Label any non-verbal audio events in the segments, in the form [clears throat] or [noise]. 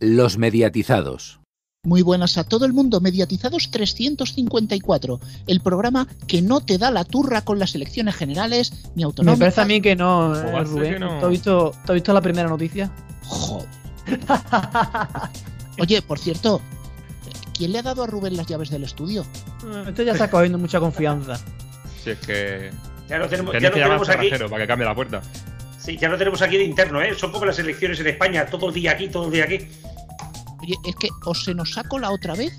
Los mediatizados. Muy buenas a todo el mundo, Mediatizados 354, el programa que no te da la turra con las elecciones generales ni autonómicas. Me parece a mí que no, eh, Rubén. que no? ¿Tú has visto, has visto la primera noticia? Joder. Oye, por cierto, ¿quién le ha dado a Rubén las llaves del estudio? Esto ya está cogiendo mucha confianza. Si es que. Ya lo tenemos, ya lo que llamar al tenemos aquí. para que cambie la puerta. Sí, ya lo tenemos aquí de interno, ¿eh? Son poco las elecciones en España, todo el día aquí, todo el día aquí. Oye, es que o se nos ha colado otra vez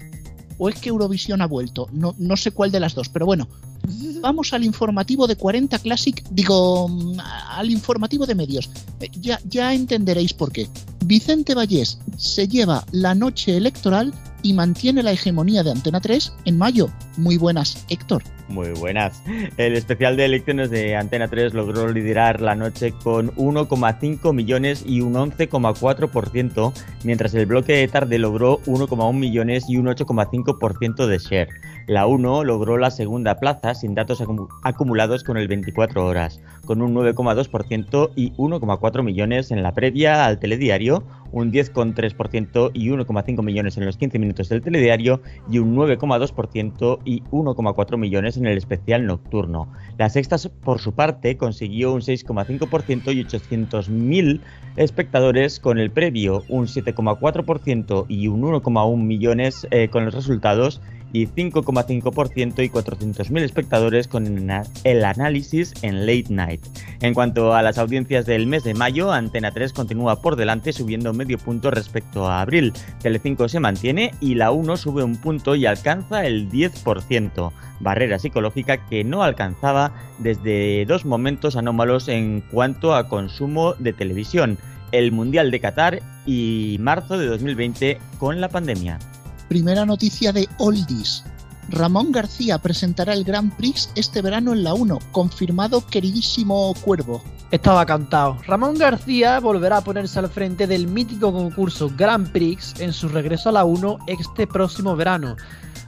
o es que Eurovisión ha vuelto. No, no sé cuál de las dos, pero bueno. [laughs] Vamos al informativo de 40 Classic, digo, mm, al informativo de medios. Eh, Ya, ya entenderéis por qué. Vicente Vallés se lleva la noche electoral y mantiene la hegemonía de Antena 3 en mayo. Muy buenas, Héctor. Muy buenas. El especial de elecciones de Antena 3 logró liderar la noche con 1,5 millones y un 11,4%, mientras el bloque de tarde logró 1,1 millones y un 8,5% de share. La 1 logró la segunda plaza sin datos acumu- acumulados con el 24 horas, con un 9,2% y 1,4 millones en la previa al telediario, un 10,3% y 1,5 millones en los 15 minutos del telediario y un 9,2% y 1,4 millones en el especial nocturno. La sexta, por su parte, consiguió un 6,5% y 800.000 espectadores con el previo, un 7,4% y un 1,1 millones eh, con los resultados y 5,5% y 400.000 espectadores con el análisis en Late Night. En cuanto a las audiencias del mes de mayo, Antena 3 continúa por delante subiendo medio punto respecto a abril. Telecinco se mantiene y la 1 sube un punto y alcanza el 10%, barrera psicológica que no alcanzaba desde dos momentos anómalos en cuanto a consumo de televisión, el Mundial de Qatar y marzo de 2020 con la pandemia. Primera noticia de Oldies. Ramón García presentará el Grand Prix este verano en la 1. Confirmado, queridísimo Cuervo. Estaba cantado. Ramón García volverá a ponerse al frente del mítico concurso Grand Prix en su regreso a la 1 este próximo verano.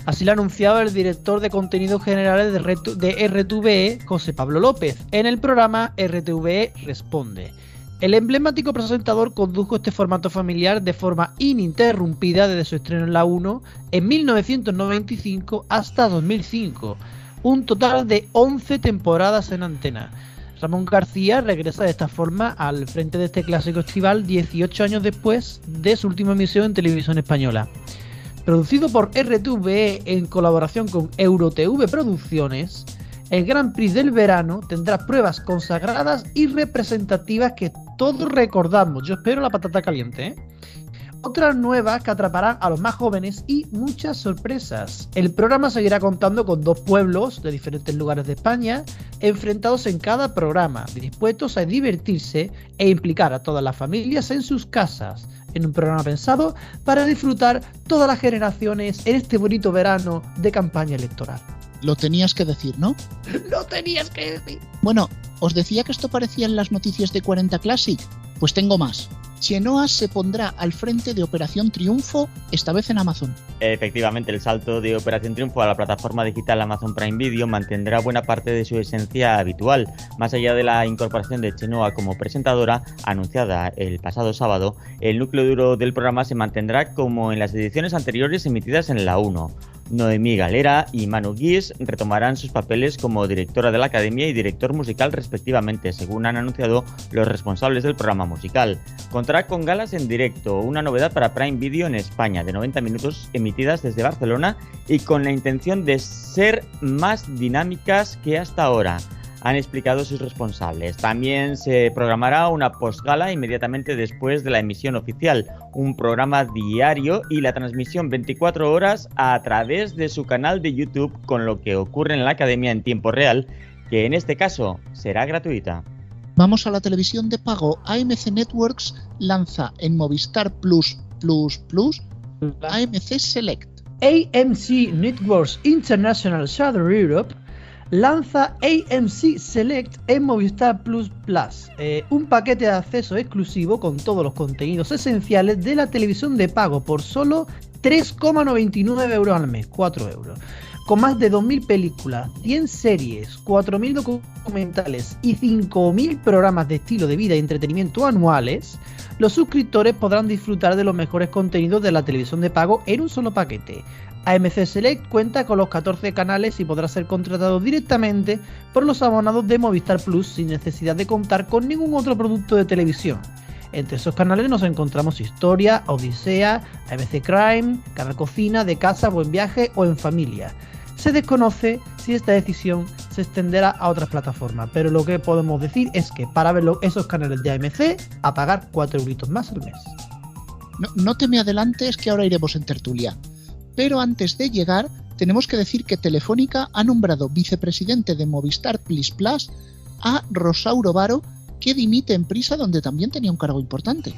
Así lo ha anunciado el director de contenidos generales de RTVE, José Pablo López, en el programa RTVE Responde. El emblemático presentador condujo este formato familiar de forma ininterrumpida desde su estreno en la 1 en 1995 hasta 2005, un total de 11 temporadas en antena. Ramón García regresa de esta forma al frente de este clásico estival 18 años después de su última emisión en televisión española. Producido por RTVE en colaboración con EuroTV Producciones, el Gran Prix del verano tendrá pruebas consagradas y representativas que todos recordamos. Yo espero la patata caliente. ¿eh? Otras nuevas que atraparán a los más jóvenes y muchas sorpresas. El programa seguirá contando con dos pueblos de diferentes lugares de España, enfrentados en cada programa, dispuestos a divertirse e implicar a todas las familias en sus casas, en un programa pensado para disfrutar todas las generaciones en este bonito verano de campaña electoral. Lo tenías que decir, ¿no? [laughs] Lo tenías que decir. Bueno, os decía que esto parecía en las noticias de 40 Classic. Pues tengo más. Chenoa se pondrá al frente de Operación Triunfo, esta vez en Amazon. Efectivamente, el salto de Operación Triunfo a la plataforma digital Amazon Prime Video mantendrá buena parte de su esencia habitual. Más allá de la incorporación de Chenoa como presentadora, anunciada el pasado sábado, el núcleo duro del programa se mantendrá como en las ediciones anteriores emitidas en la 1. Noemí Galera y Manu Guis retomarán sus papeles como directora de la academia y director musical respectivamente, según han anunciado los responsables del programa musical. Contará con galas en directo, una novedad para Prime Video en España, de 90 minutos emitidas desde Barcelona y con la intención de ser más dinámicas que hasta ahora han explicado sus responsables. También se programará una postgala inmediatamente después de la emisión oficial, un programa diario y la transmisión 24 horas a través de su canal de YouTube con lo que ocurre en la academia en tiempo real, que en este caso será gratuita. Vamos a la televisión de pago. AMC Networks lanza en Movistar Plus Plus Plus AMC Select. AMC Networks International Shadow Europe lanza AMC Select en Movistar Plus Plus, eh, un paquete de acceso exclusivo con todos los contenidos esenciales de la televisión de pago por solo 3,99 euros al mes, 4 euros. con más de 2.000 películas, 100 series, 4.000 documentales y 5.000 programas de estilo de vida y entretenimiento anuales, los suscriptores podrán disfrutar de los mejores contenidos de la televisión de pago en un solo paquete. AMC Select cuenta con los 14 canales y podrá ser contratado directamente por los abonados de Movistar Plus sin necesidad de contar con ningún otro producto de televisión. Entre esos canales nos encontramos Historia, Odisea, AMC Crime, Canal Cocina, De Casa, Buen Viaje o En Familia. Se desconoce si esta decisión se extenderá a otras plataformas, pero lo que podemos decir es que para ver esos canales de AMC, a pagar 4 euritos más al mes. No, no te me adelantes que ahora iremos en tertulia. Pero antes de llegar, tenemos que decir que Telefónica ha nombrado vicepresidente de Movistar Plus Plus a Rosauro Varo que dimite en Prisa donde también tenía un cargo importante.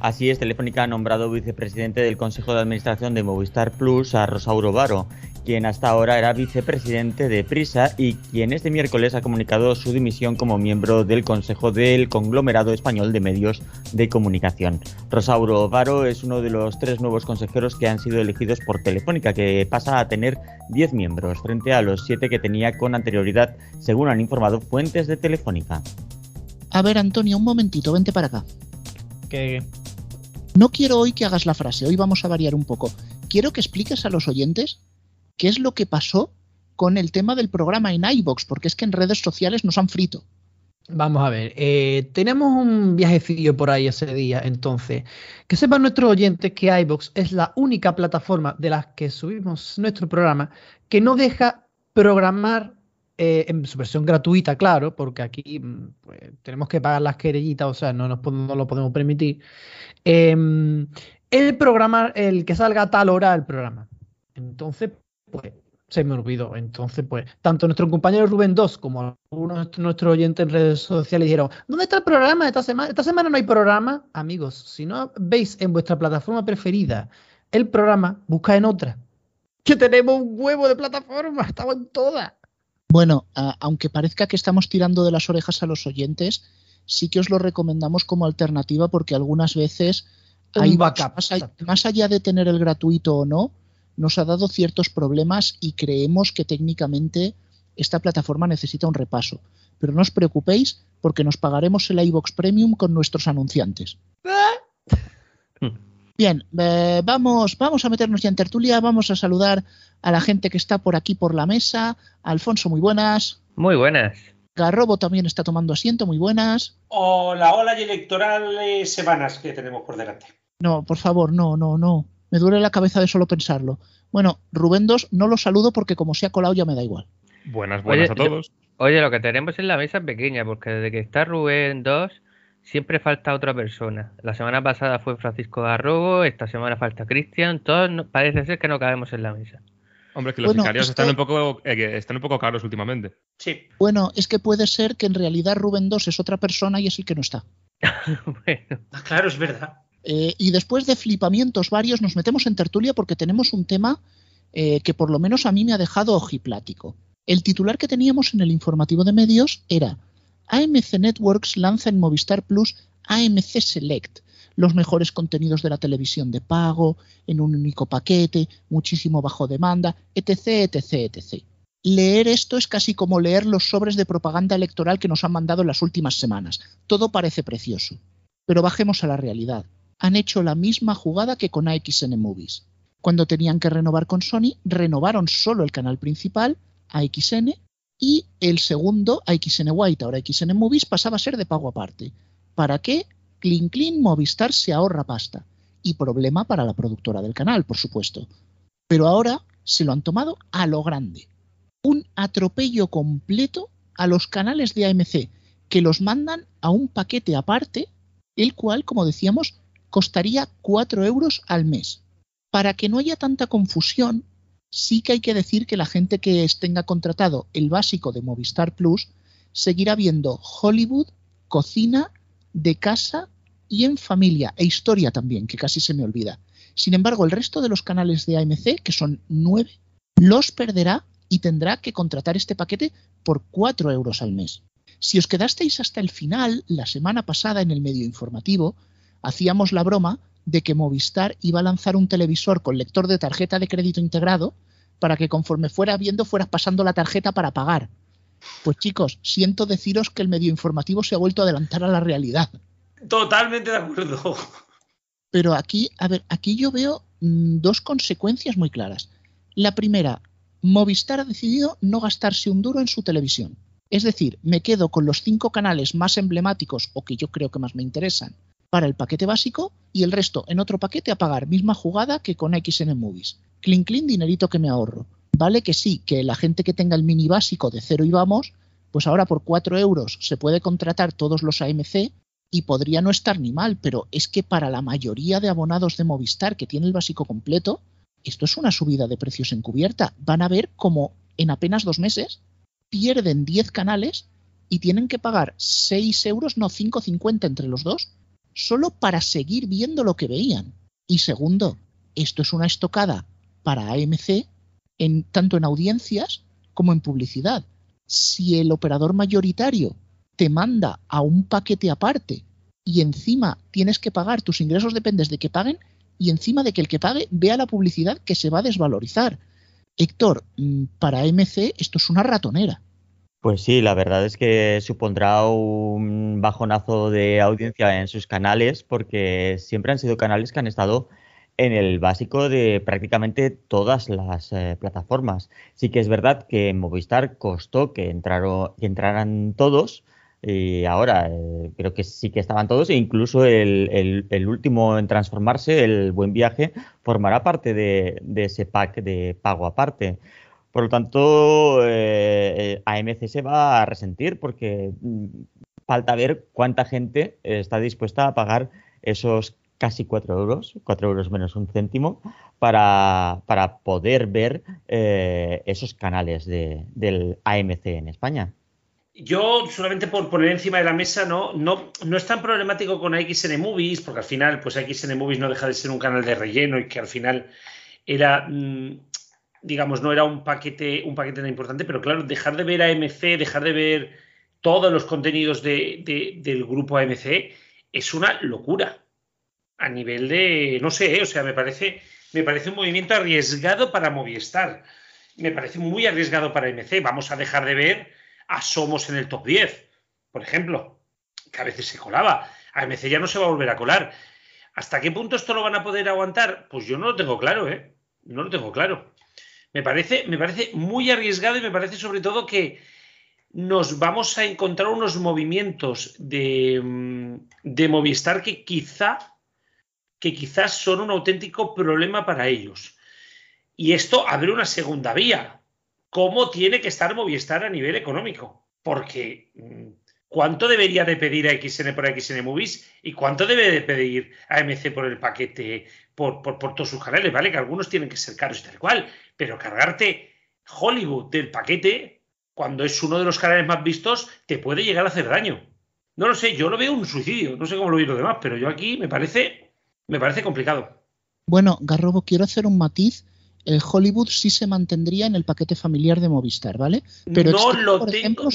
Así es, Telefónica ha nombrado vicepresidente del Consejo de Administración de Movistar Plus a Rosauro Varo, quien hasta ahora era vicepresidente de Prisa y quien este miércoles ha comunicado su dimisión como miembro del Consejo del Conglomerado Español de Medios de Comunicación. Rosauro Varo es uno de los tres nuevos consejeros que han sido elegidos por Telefónica, que pasa a tener 10 miembros frente a los 7 que tenía con anterioridad, según han informado fuentes de Telefónica. A ver, Antonio, un momentito, vente para acá. Que No quiero hoy que hagas la frase, hoy vamos a variar un poco. Quiero que expliques a los oyentes qué es lo que pasó con el tema del programa en iBox, porque es que en redes sociales nos han frito. Vamos a ver, eh, tenemos un viajecillo por ahí ese día, entonces, que sepan nuestros oyentes que iBox es la única plataforma de las que subimos nuestro programa que no deja programar eh, en su versión gratuita, claro, porque aquí mm, pues, tenemos que pagar las querellitas, o sea, no, nos, no lo podemos permitir. Em, el programa, el que salga a tal hora el programa. Entonces, pues se me olvidó. Entonces, pues, tanto nuestro compañero Rubén 2 como algunos de nuestros oyentes en redes sociales dijeron, ¿dónde está el programa esta semana? Esta semana no hay programa. Amigos, si no veis en vuestra plataforma preferida el programa, busca en otra. Que tenemos un huevo de plataforma, estamos en todas. Bueno, a- aunque parezca que estamos tirando de las orejas a los oyentes, sí que os lo recomendamos como alternativa porque algunas veces backup, más, más allá de tener el gratuito o no, nos ha dado ciertos problemas y creemos que técnicamente esta plataforma necesita un repaso. Pero no os preocupéis porque nos pagaremos el iVox Premium con nuestros anunciantes. Bien, eh, vamos, vamos a meternos ya en tertulia, vamos a saludar a la gente que está por aquí por la mesa. Alfonso, muy buenas. Muy buenas. Garrobo también está tomando asiento, muy buenas. O la ola y electorales semanas que tenemos por delante. No, por favor, no, no, no. Me duele la cabeza de solo pensarlo. Bueno, Rubén 2 no lo saludo porque como se ha colado ya me da igual. Buenas, buenas Oye, a todos. Oye, lo que tenemos en la mesa es pequeña, porque desde que está Rubén 2, siempre falta otra persona. La semana pasada fue Francisco Garrobo, esta semana falta Cristian, todos no- parece ser que no cabemos en la mesa. Hombre, es que los Bueno, sicarios esto- están, un poco, eh, están un poco caros últimamente. Sí. Bueno, es que puede ser que en realidad Rubén 2 es otra persona y es el que no está. [laughs] bueno, Ah, Claro, es verdad. Eh, y después de flipamientos varios nos metemos en tertulia porque tenemos un tema eh, que por lo menos a mí me ha dejado ojiplático. El titular que teníamos en el informativo de medios era AMC Networks lanza en Movistar Plus AMC Select, los mejores contenidos de la televisión de pago, en un único paquete, muchísimo bajo demanda, etc, etc, etc. Leer esto es casi como leer los sobres de propaganda electoral que nos han mandado en las últimas semanas. Todo parece precioso. Pero bajemos a la realidad han hecho la misma jugada que con AXN Movies. Cuando tenían que renovar con Sony, renovaron solo el canal principal, AXN, y el segundo, AXN White, ahora AXN Movies, pasaba a ser de pago aparte. ¿Para qué? Clean Clean Movistar se ahorra pasta. Y problema para la productora del canal, por supuesto. Pero ahora se lo han tomado a lo grande. Un atropello completo a los canales de AMC, que los mandan a un paquete aparte, el cual, como decíamos, costaría 4 euros al mes. Para que no haya tanta confusión, sí que hay que decir que la gente que tenga contratado el básico de Movistar Plus seguirá viendo Hollywood, cocina, de casa y en familia, e historia también, que casi se me olvida. Sin embargo, el resto de los canales de AMC, que son 9, los perderá y tendrá que contratar este paquete por 4 euros al mes. Si os quedasteis hasta el final, la semana pasada en el medio informativo, hacíamos la broma de que Movistar iba a lanzar un televisor con lector de tarjeta de crédito integrado para que conforme fueras viendo fueras pasando la tarjeta para pagar. Pues chicos, siento deciros que el medio informativo se ha vuelto a adelantar a la realidad. Totalmente de acuerdo. Pero aquí, a ver, aquí yo veo mm, dos consecuencias muy claras. La primera, Movistar ha decidido no gastarse un duro en su televisión. Es decir, me quedo con los cinco canales más emblemáticos o que yo creo que más me interesan para el paquete básico y el resto en otro paquete a pagar. Misma jugada que con XN Movies. Clean, clean, dinerito que me ahorro. Vale que sí, que la gente que tenga el mini básico de cero y vamos, pues ahora por 4 euros se puede contratar todos los AMC y podría no estar ni mal, pero es que para la mayoría de abonados de Movistar que tiene el básico completo, esto es una subida de precios encubierta. Van a ver como en apenas dos meses pierden 10 canales y tienen que pagar 6 euros, no 5,50 entre los dos, solo para seguir viendo lo que veían. Y segundo, esto es una estocada para AMC en, tanto en audiencias como en publicidad. Si el operador mayoritario te manda a un paquete aparte y encima tienes que pagar, tus ingresos dependes de que paguen y encima de que el que pague vea la publicidad que se va a desvalorizar. Héctor, mm, para AMC esto es una ratonera. Pues sí, la verdad es que supondrá un bajonazo de audiencia en sus canales porque siempre han sido canales que han estado en el básico de prácticamente todas las eh, plataformas. Sí que es verdad que Movistar costó que, entraron, que entraran todos y ahora eh, creo que sí que estaban todos e incluso el, el, último en transformarse, el Buen Viaje, formará parte de, de ese pack de pago aparte. Por lo tanto, eh, AMC se va a resentir porque mm, falta ver cuánta gente está dispuesta a pagar esos casi 4 euros, 4 euros menos un céntimo, para, poder ver eh, esos canales de, del AMC en España. Yo, solamente por poner encima de la mesa, no, no, no es tan problemático con AXN Movies, porque al final, pues AXN Movies no deja de ser un canal de relleno y que al final era. Mm, digamos, no era un paquete, un paquete tan importante, pero claro, dejar de ver AMC, dejar de ver todos los contenidos del grupo AMC es una locura. A nivel de, no sé, o sea, me parece, me parece un movimiento arriesgado para Movistar. Me parece muy arriesgado para AMC. Vamos a dejar de ver a Somos en el top 10, por ejemplo, que a veces se colaba. AMC ya no se va a volver a colar. ¿Hasta qué punto esto lo van a poder aguantar? Pues yo no lo tengo claro, ¿eh? No lo tengo claro. Me parece, me parece muy arriesgado y me parece sobre todo que nos vamos a encontrar unos movimientos de, mm, Movistar que quizá que quizás son un auténtico problema para ellos. Y esto abre una segunda vía. ¿Cómo tiene que estar Movistar a nivel económico? Porque mm, ¿cuánto debería de pedir a XN por XN Movies y cuánto debe de pedir a MC por el paquete por, por, por todos sus canales? ¿Vale? Que algunos tienen que ser caros y tal cual pero cargarte Hollywood del paquete cuando es uno de los canales más vistos te puede llegar a hacer daño. No lo sé, yo lo veo un suicidio, no sé cómo lo veis los demás, pero yo aquí me parece, me parece complicado. Bueno, Garrobo, quiero hacer un matiz. El Hollywood sí se mantendría en el paquete familiar de Movistar, ¿vale? Pero no, lo, tengo,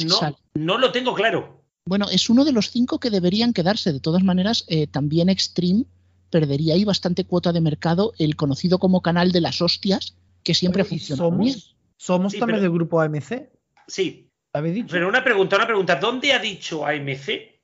no, lo tengo claro. Bueno, es uno de los cinco que deberían quedarse. De todas maneras, eh, también Extreme perdería ahí bastante cuota de mercado. El conocido como canal de las hostias, que siempre funciona somos, Somos también del grupo AMC. Sí. Pero una pregunta, una pregunta. ¿Dónde ha dicho AMC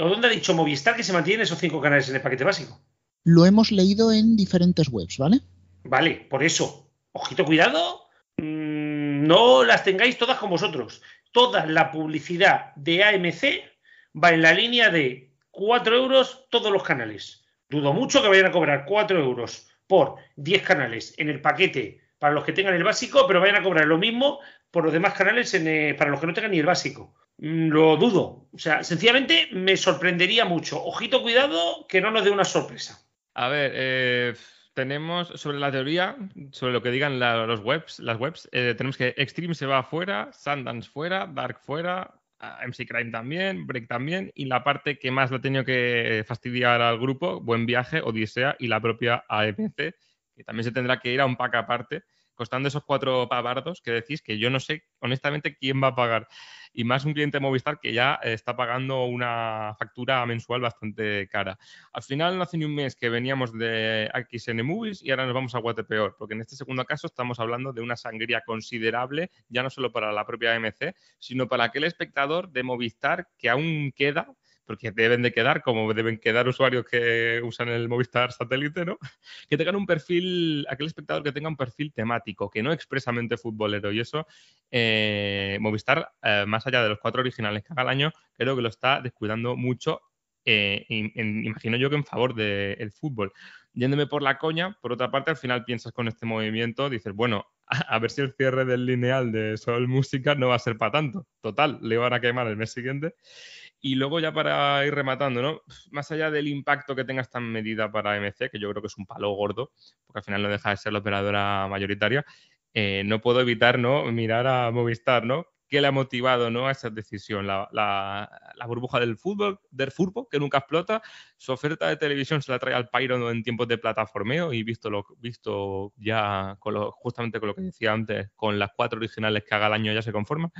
o dónde ha dicho Movistar que se mantienen esos cinco canales en el paquete básico? Lo hemos leído en diferentes webs, ¿vale? Vale, por eso. Ojito, cuidado. Mm, no las tengáis todas con vosotros. Toda la publicidad de AMC va en la línea de 4 euros todos los canales. Dudo mucho que vayan a cobrar 4 euros por 10 canales en el paquete para los que tengan el básico, pero vayan a cobrar lo mismo por los demás canales eh, para los que no tengan ni el básico. Mm, lo dudo. O sea, sencillamente me sorprendería mucho. Ojito, cuidado, que no nos dé una sorpresa. A ver, eh, tenemos sobre la teoría, sobre lo que digan los webs, las webs, eh, tenemos que Extreme se va fuera, Sundance fuera, Dark fuera, MC Crime también, Break también, y la parte que más lo ha tenido que fastidiar al grupo, Buen Viaje, Odisea y la propia AMC, que también se tendrá que ir a un pack aparte costando esos cuatro pavardos que decís que yo no sé honestamente quién va a pagar. Y más un cliente Movistar que ya está pagando una factura mensual bastante cara. Al final no hace ni un mes que veníamos de XN Movies y ahora nos vamos a Guatepeor, porque en este segundo caso estamos hablando de una sangría considerable, ya no solo para la propia MC, sino para aquel espectador de Movistar que aún queda porque deben de quedar como deben quedar usuarios que usan el Movistar satélite, ¿no? [laughs] Que tengan un perfil, aquel espectador que tenga un perfil temático, que no expresamente futbolero. Y eso, eh, Movistar, eh, más allá de los cuatro originales que haga el año, creo que lo está descuidando mucho. Eh, imagino yo que en favor del fútbol. Yéndome por la coña, por otra parte, al final piensas con este movimiento, dices, bueno, a, ver si el cierre del lineal de Sol Música no va a ser para tanto. Total, le van a quemar el mes siguiente. Y luego ya para ir rematando, ¿no? Más allá del impacto que tenga esta medida para MC, que yo creo que es un palo gordo, porque al final no deja de ser la operadora mayoritaria, eh, no puedo evitar, ¿no? Mirar a Movistar, ¿no? ¿Qué le ha motivado, ¿no? A esa decisión? La, burbuja del fútbol, del fútbol, que nunca explota. Su oferta de televisión se la trae al Pyro en tiempos de plataformeo y visto, lo, visto ya con lo, justamente con lo que decía antes, con las cuatro originales que haga el año ya se conforma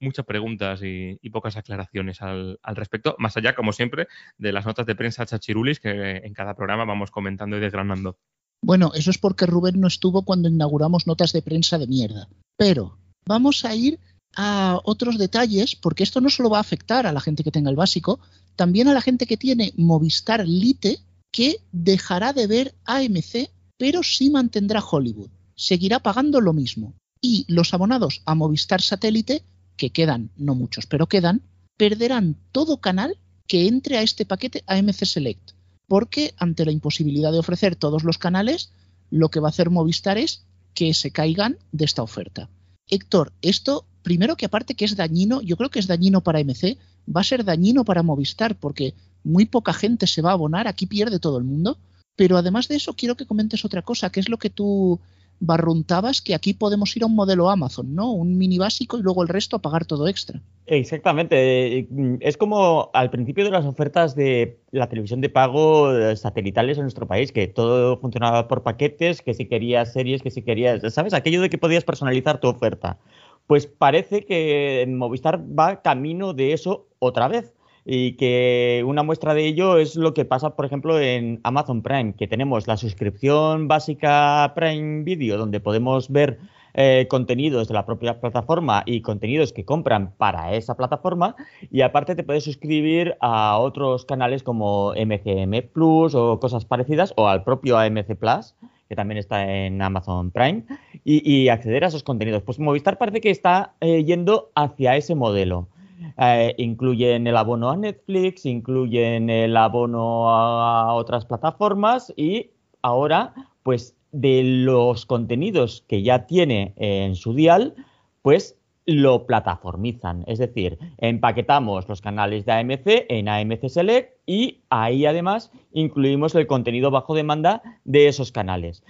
muchas preguntas y, pocas aclaraciones al, respecto, más allá, como siempre, de las notas de prensa chachirulis que en cada programa vamos comentando y desgranando. Bueno, eso es porque Rubén no estuvo cuando inauguramos notas de prensa de mierda. Pero vamos a ir a otros detalles, porque esto no solo va a afectar a la gente que tenga el básico, también a la gente que tiene Movistar Lite, que dejará de ver AMC, pero sí mantendrá Hollywood. Seguirá pagando lo mismo. Y los abonados a Movistar Satélite que quedan, no muchos, pero quedan, perderán todo canal que entre a este paquete AMC Select, porque ante la imposibilidad de ofrecer todos los canales, lo que va a hacer Movistar es que se caigan de esta oferta. Héctor, esto, primero que aparte que es dañino, yo creo que es dañino para MC, va a ser dañino para Movistar, porque muy poca gente se va a abonar, aquí pierde todo el mundo, pero además de eso quiero que comentes otra cosa, que es lo que tú barruntabas que aquí podemos ir a un modelo Amazon, ¿no? Un mini básico y luego el resto a pagar todo extra. Exactamente. Es como al principio de las ofertas de la televisión de pago eh, satelitales en nuestro país, que todo funcionaba por paquetes, que si querías series, que si querías, ¿sabes? Aquello de que podías personalizar tu oferta. Pues parece que Movistar va camino de eso otra vez y que una muestra de ello es lo que pasa, por ejemplo, en Amazon Prime, que tenemos la suscripción básica Prime Video, donde podemos ver eh, contenidos de la propia plataforma y contenidos que compran para esa plataforma, y aparte te puedes suscribir a otros canales como MGM Plus o cosas parecidas, o al propio AMC Plus que también está en Amazon Prime, y, acceder a esos contenidos. Pues Movistar parece que está eh, yendo hacia ese modelo. Eh, incluyen el abono a Netflix, incluyen el abono a, otras plataformas y ahora, pues de los contenidos que ya tiene en su dial, pues lo plataformizan. Es decir, empaquetamos los canales de AMC en AMC Select y ahí además incluimos el contenido bajo demanda de esos canales.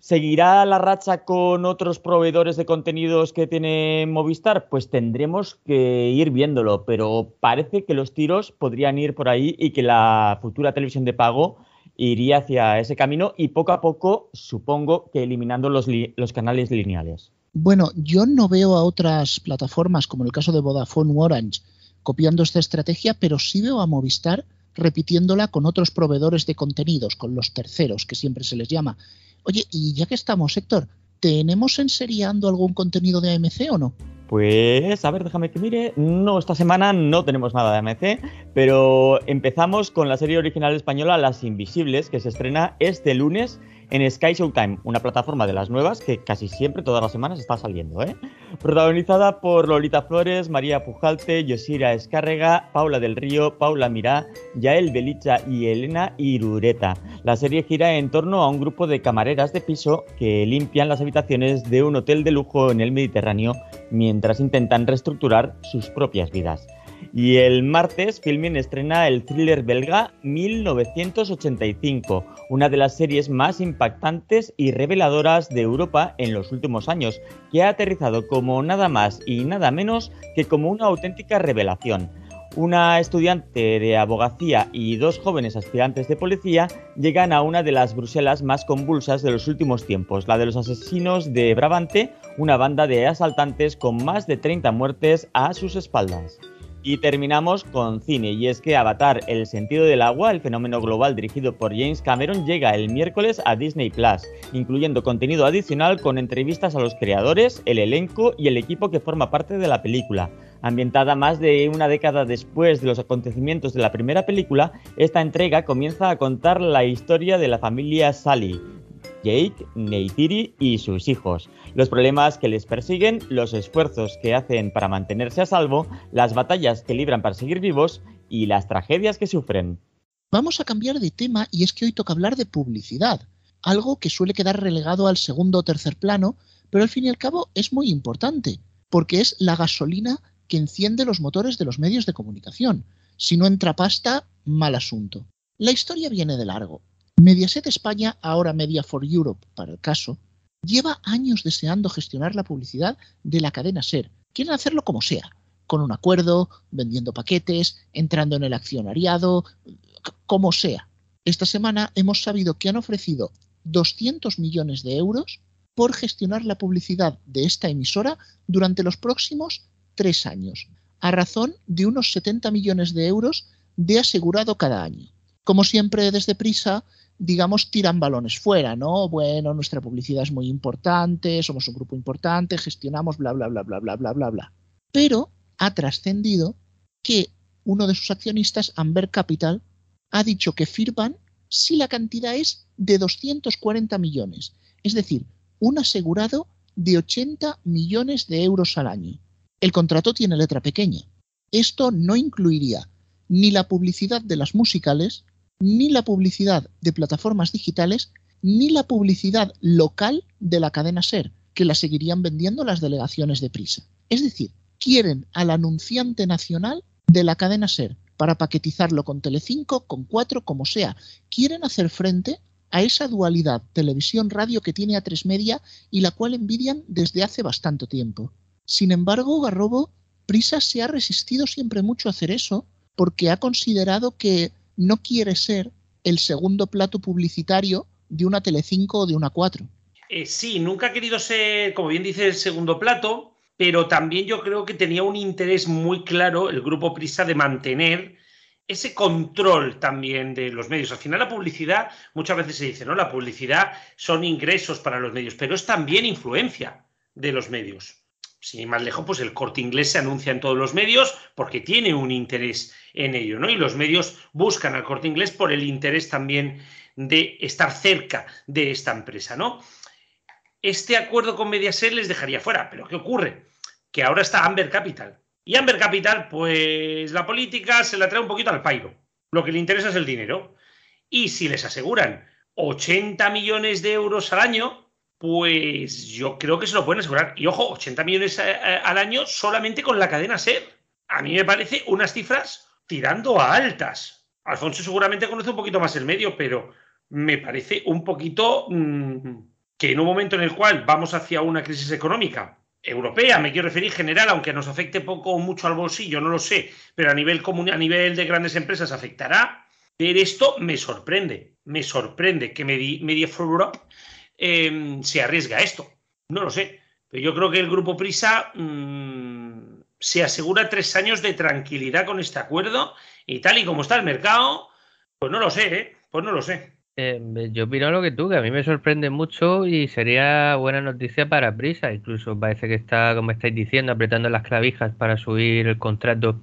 ¿Seguirá la racha con otros proveedores de contenidos que tiene Movistar? Pues tendremos que ir viéndolo, pero parece que los tiros podrían ir por ahí y que la futura televisión de pago iría hacia ese camino y poco a poco supongo que eliminando los, canales lineales. Bueno, yo no veo a otras plataformas como el caso de Vodafone o Orange copiando esta estrategia, pero sí veo a Movistar repitiéndola con otros proveedores de contenidos, con los terceros, que siempre se les llama. Oye, y ya que estamos, Héctor, ¿tenemos enseriando algún contenido de AMC o no? Pues, a ver, déjame que mire. No, esta semana no tenemos nada de AMC, pero empezamos con la serie original española Las Invisibles, que se estrena este lunes en Sky Showtime, una plataforma de las nuevas que casi siempre, todas las semanas, está saliendo. ¿eh? Protagonizada por Lolita Flores, María Pujalte, Yosira Escárrega, Paula del Río, Paula Mirá, Yael Belicha y Elena Irureta. La serie gira en torno a un grupo de camareras de piso que limpian las habitaciones de un hotel de lujo en el Mediterráneo mientras intentan reestructurar sus propias vidas. Y el martes, Filmin estrena el thriller belga 1985, una de las series más impactantes y reveladoras de Europa en los últimos años, que ha aterrizado como nada más y nada menos que como una auténtica revelación. Una estudiante de abogacía y dos jóvenes aspirantes de policía llegan a una de las Bruselas más convulsas de los últimos tiempos, la de los asesinos de Brabante, una banda de asaltantes con más de 30 muertes a sus espaldas. Y terminamos con cine, y es que Avatar, El sentido del agua, el fenómeno global dirigido por James Cameron, llega el miércoles a Disney Plus, incluyendo contenido adicional con entrevistas a los creadores, el elenco y el equipo que forma parte de la película. Ambientada más de una década después de los acontecimientos de la primera película, esta entrega comienza a contar la historia de la familia Sally, Jake, Neytiri y sus hijos, los problemas que les persiguen, los esfuerzos que hacen para mantenerse a salvo, las batallas que libran para seguir vivos y las tragedias que sufren. Vamos a cambiar de tema y es que hoy toca hablar de publicidad, algo que suele quedar relegado al segundo o tercer plano, pero al fin y al cabo es muy importante, porque es la gasolina que enciende los motores de los medios de comunicación. Si no entra pasta, mal asunto. La historia viene de largo. Mediaset España, ahora Media for Europe para el caso, lleva años deseando gestionar la publicidad de la cadena SER. Quieren hacerlo como sea, con un acuerdo, vendiendo paquetes, entrando en el accionariado, como sea. Esta semana hemos sabido que han ofrecido 200 millones de euros por gestionar la publicidad de esta emisora durante los próximos tres años, a razón de unos 70 millones de euros de asegurado cada año. Como siempre, desde Prisa, digamos, tiran balones fuera, ¿no? Bueno, nuestra publicidad es muy importante, somos un grupo importante, gestionamos, bla, bla, bla, bla, bla, bla, bla, bla. Pero ha trascendido que uno de sus accionistas, Amber Capital, ha dicho que firman si la cantidad es de 240 millones, es decir, un asegurado de 80 millones de euros al año. El contrato tiene letra pequeña. Esto no incluiría ni la publicidad de las musicales, ni la publicidad de plataformas digitales, ni la publicidad local de la cadena SER, que la seguirían vendiendo las delegaciones de prisa. Es decir, quieren al anunciante nacional de la cadena SER para paquetizarlo con Telecinco, con Cuatro, como sea. Quieren hacer frente a esa dualidad televisión-radio que tiene a tres media y la cual envidian desde hace bastante tiempo. Sin embargo, Garrobo, Prisa se ha resistido siempre mucho a hacer eso porque ha considerado que no quiere ser el segundo plato publicitario de una Telecinco o de una 4. Eh, sí, nunca ha querido ser, como bien dice, el segundo plato, pero también yo creo que tenía un interés muy claro el grupo Prisa de mantener ese control también de los medios. Al final la publicidad, muchas veces se dice, ¿no? La publicidad son ingresos para los medios, pero es también influencia de los medios sin ir más lejos, pues el corte inglés se anuncia en todos los medios porque tiene un interés en ello, ¿no? Y los medios buscan al corte inglés por el interés también de estar cerca de esta empresa, ¿no? Este acuerdo con Mediaset les dejaría fuera, pero ¿qué ocurre? Que ahora está Amber Capital. Y Amber Capital, pues la política se la trae un poquito al pairo. Lo que le interesa es el dinero. Y si les aseguran 80 millones de euros al año, pues yo creo que se lo pueden asegurar. Y ojo, 80 millones al año solamente con la cadena SER. A mí me parece unas cifras tirando a altas. Alfonso seguramente conoce un poquito más el medio, pero me parece un poquito mm, que en un momento en el cual vamos hacia una crisis económica europea, me quiero referir general, aunque nos afecte poco o mucho al bolsillo, no lo sé, pero a nivel, a nivel de grandes empresas afectará. Ver esto me sorprende, me sorprende que Media for Europe Em, se arriesga esto. No lo sé. Pero yo creo que el Grupo Prisa mm, se asegura tres años de tranquilidad con este acuerdo y tal y como está el mercado, pues no lo sé, ¿eh? Pues no lo sé. Em, yo opino lo que tú, que a mí me sorprende mucho y sería buena noticia para Prisa. Incluso parece que está, como estáis diciendo, apretando las clavijas para subir el contrato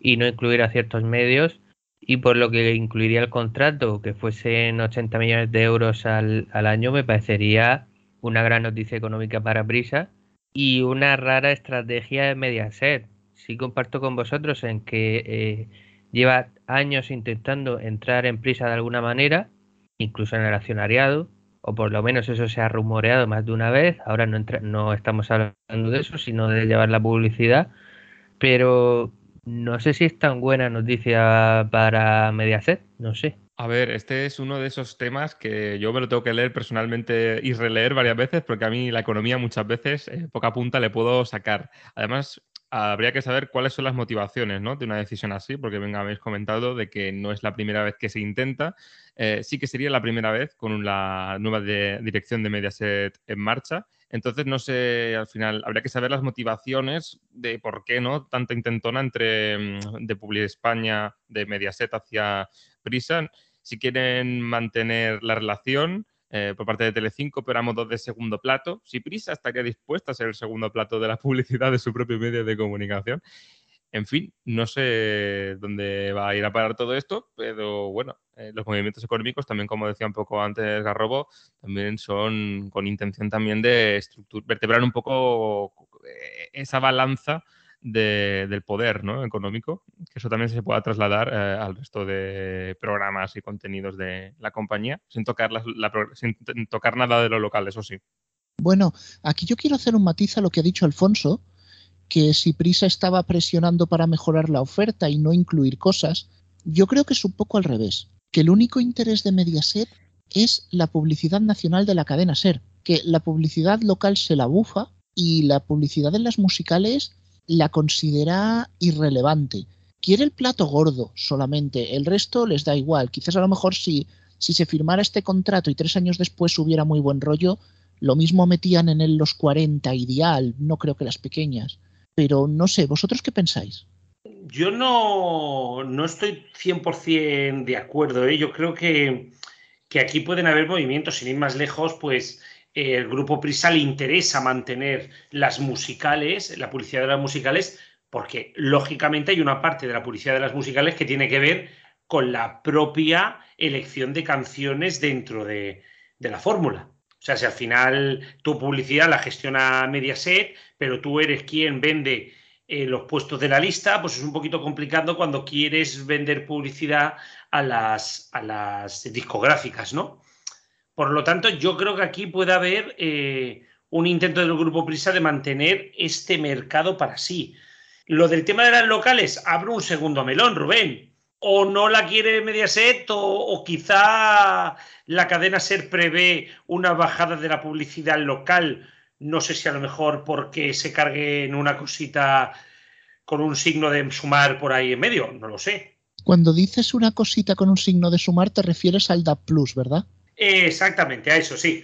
y no incluir a ciertos medios y por lo que incluiría el contrato, que fuesen 80 millones de euros al, año, me parecería una gran noticia económica para Brisa y una rara estrategia de Mediaset. Sí comparto con vosotros en que eh, lleva años intentando entrar en Prisa de alguna manera, incluso en el accionariado, o por lo menos eso se ha rumoreado más de una vez. Ahora no, no estamos hablando de eso, sino de llevar la publicidad. Pero no sé si es tan buena noticia para Mediaset, no sé. A ver, este es uno de esos temas que yo me lo tengo que leer personalmente y releer varias veces porque a mí la economía muchas veces, eh, poca punta, le puedo sacar. Además, habría que saber cuáles son las motivaciones ¿no? de una decisión así, porque venga, habéis comentado de que no es la primera vez que se intenta. Eh, sí que sería la primera vez con la nueva dirección de Mediaset en marcha. Entonces, no sé, al final habría que saber las motivaciones de por qué no tanta intentona entre mm, de Publi España, de Mediaset hacia Prisa. Si quieren mantener la relación, eh, por parte de Telecinco, pero a modo de segundo plato. Si Prisa estaría dispuesta a ser el segundo plato de la [laughs] publicidad de su propio medio de comunicación. En fin, no sé dónde va a ir a parar todo esto, pero bueno, eh, los movimientos económicos también, como decía un poco antes Garrobo, también son con intención también de vertebrar un poco eh, esa balanza del poder económico, que eso también se pueda trasladar eh, al resto de programas y contenidos de la compañía, sin tocar, sin tocar nada de lo local, eso sí. Bueno, aquí yo quiero hacer un matiz a lo que ha dicho Alfonso, que si Prisa estaba presionando para mejorar la oferta y no incluir cosas, yo creo que es un poco al revés, que el único interés de Mediaset es la publicidad nacional de la cadena SER, que la publicidad local se la bufa y la publicidad en las musicales la considera irrelevante. Quiere el plato gordo solamente, el resto les da igual. Quizás a lo mejor si, si se firmara este contrato y tres años después hubiera muy buen rollo, lo mismo metían en él los 40 ideal, no creo que las pequeñas. Pero no sé, ¿vosotros qué pensáis? Yo no, no estoy 100% de acuerdo. ¿eh? Yo creo que, que aquí pueden haber movimientos, sin ir más lejos, pues el grupo Prisa le interesa mantener las musicales, la publicidad de las musicales, porque lógicamente hay una parte de la publicidad de las musicales que tiene que ver con la propia elección de canciones dentro de, la fórmula. Sea, si al final tu publicidad la gestiona Mediaset, pero tú eres quien vende eh, los puestos de la lista, pues es un poquito complicado cuando quieres vender publicidad a las, a las discográficas, ¿no? Por lo tanto, yo creo que aquí puede haber eh, un intento del Grupo Prisa de mantener este mercado para sí. Lo del tema de las locales, abro un segundo melón, Rubén. O no la quiere Mediaset, o, o quizá la cadena SER prevé una bajada de la publicidad local. No sé si a lo mejor porque se cargue en una cosita con un signo de sumar por ahí en medio, no lo sé. Cuando dices una cosita con un signo de sumar, te refieres al DAP Plus, ¿verdad? Exactamente, a eso, sí.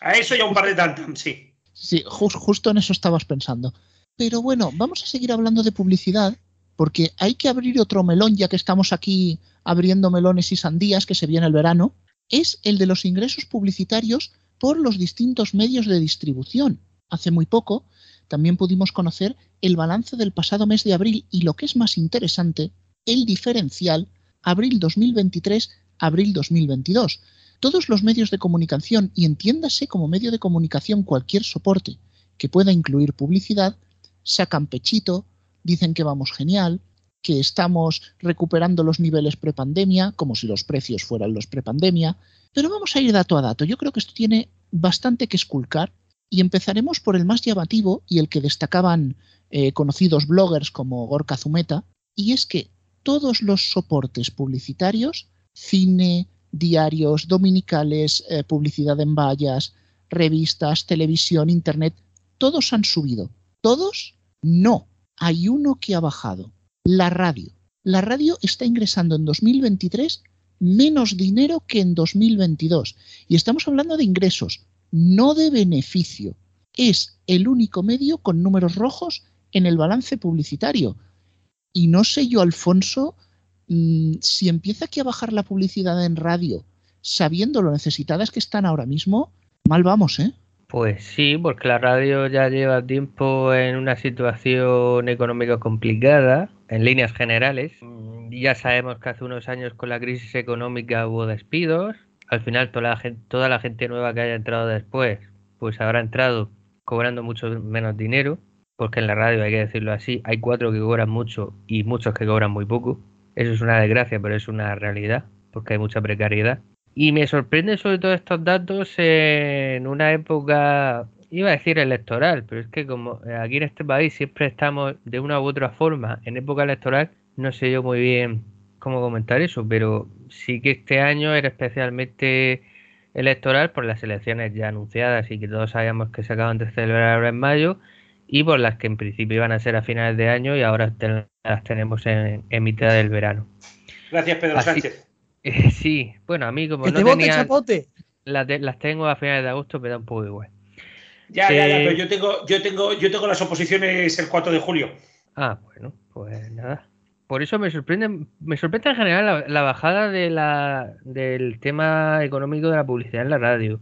A eso y a un par de tantas, sí. Sí, justo en eso estabas pensando. Pero bueno, vamos a seguir hablando de publicidad, porque hay que abrir otro melón, ya que estamos aquí abriendo melones y sandías, que se viene el verano, es el de los ingresos publicitarios por los distintos medios de distribución. Hace muy poco también pudimos conocer el balance del pasado mes de abril y lo que es más interesante, el diferencial abril 2023-abril 2022 todos los medios de comunicación, y entiéndase como medio de comunicación cualquier soporte que pueda incluir publicidad, sacan pechito, dicen que vamos genial, que estamos recuperando los niveles prepandemia, como si los precios fueran los prepandemia, pero vamos a ir dato a dato. Yo creo que esto tiene bastante que esculcar y empezaremos por el más llamativo y el que destacaban eh, conocidos bloggers como Gorka Zumeta, y es que todos los soportes publicitarios, cine, diarios, dominicales, eh, publicidad en vallas, revistas, televisión, internet, todos han subido. ¿Todos? No. Hay uno que ha bajado. La radio. La radio está ingresando en 2023 menos dinero que en 2022. Y estamos hablando de ingresos, no de beneficio. Es el único medio con números rojos en el balance publicitario. Y no sé yo, Alfonso, Mm, si empieza aquí a bajar la publicidad en radio, sabiendo lo necesitadas que están ahora mismo, mal vamos, ¿eh? Pues sí, porque la radio ya lleva tiempo en una situación económica complicada, en líneas generales. Ya sabemos que hace unos años con la crisis económica hubo despidos. Al final toda la gente, toda la gente nueva que haya entrado después, pues habrá entrado cobrando mucho menos dinero, porque en la radio hay que decirlo así, hay cuatro que cobran mucho y muchos que cobran muy poco. Eso es una desgracia, pero es una realidad, porque hay mucha precariedad. Y me sorprende sobre todo estos datos en una época, iba a decir electoral, pero es que como aquí en este país siempre estamos de una u otra forma en época electoral, no sé yo muy bien cómo comentar eso, pero sí que este año era especialmente electoral por las elecciones ya anunciadas y que todos sabíamos que se acaban de celebrar ahora en mayo y por las que en principio iban a ser a finales de año y ahora las tenemos en, mitad del verano. Gracias, Pedro Sánchez. [laughs] sí, bueno, a mí como no tenía... Las, las tengo a finales de agosto, me da un poco igual. Ya, ya, ya, pero yo tengo, yo tengo, yo tengo las oposiciones el 4 de julio. Ah, bueno, pues nada. Por eso me sorprende, me sorprende en general la, bajada de la, del tema económico de la publicidad en la radio.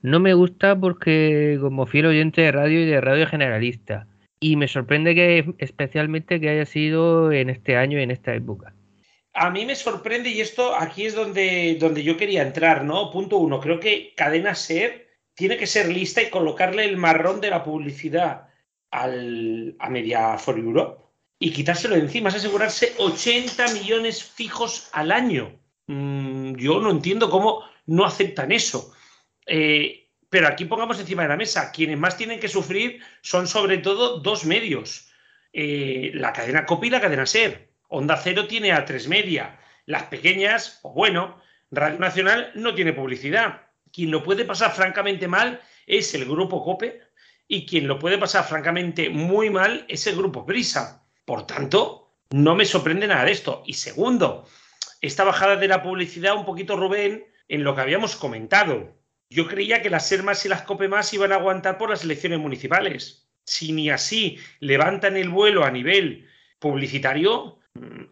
No me gusta porque como fiel oyente de radio y de radio generalista. Y me sorprende que especialmente que haya sido en este año y en esta época. A mí me sorprende, y esto aquí es donde, donde yo quería entrar, ¿no? Punto uno, creo que Cadena Ser tiene que ser lista y colocarle el marrón de la publicidad a Media for Europe y quitárselo de encima, es asegurarse 80 millones fijos al año. Mm, yo no entiendo cómo no aceptan eso. Eh, pero aquí pongamos encima de la mesa, quienes más tienen que sufrir son sobre todo dos medios. Eh, la cadena COPI y la cadena SER. Onda Cero tiene a tres media. Las pequeñas, o bueno, Radio Nacional no tiene publicidad. Quien lo puede pasar francamente mal es el grupo COPE y quien lo puede pasar francamente muy mal es el grupo Prisa. Por tanto, no me sorprende nada de esto. Y segundo, esta bajada de la publicidad, un poquito Rubén, en lo que habíamos comentado. Yo creía que las SERMAS y las COPEMAS iban a aguantar por las elecciones municipales. Si ni así levantan el vuelo a nivel publicitario,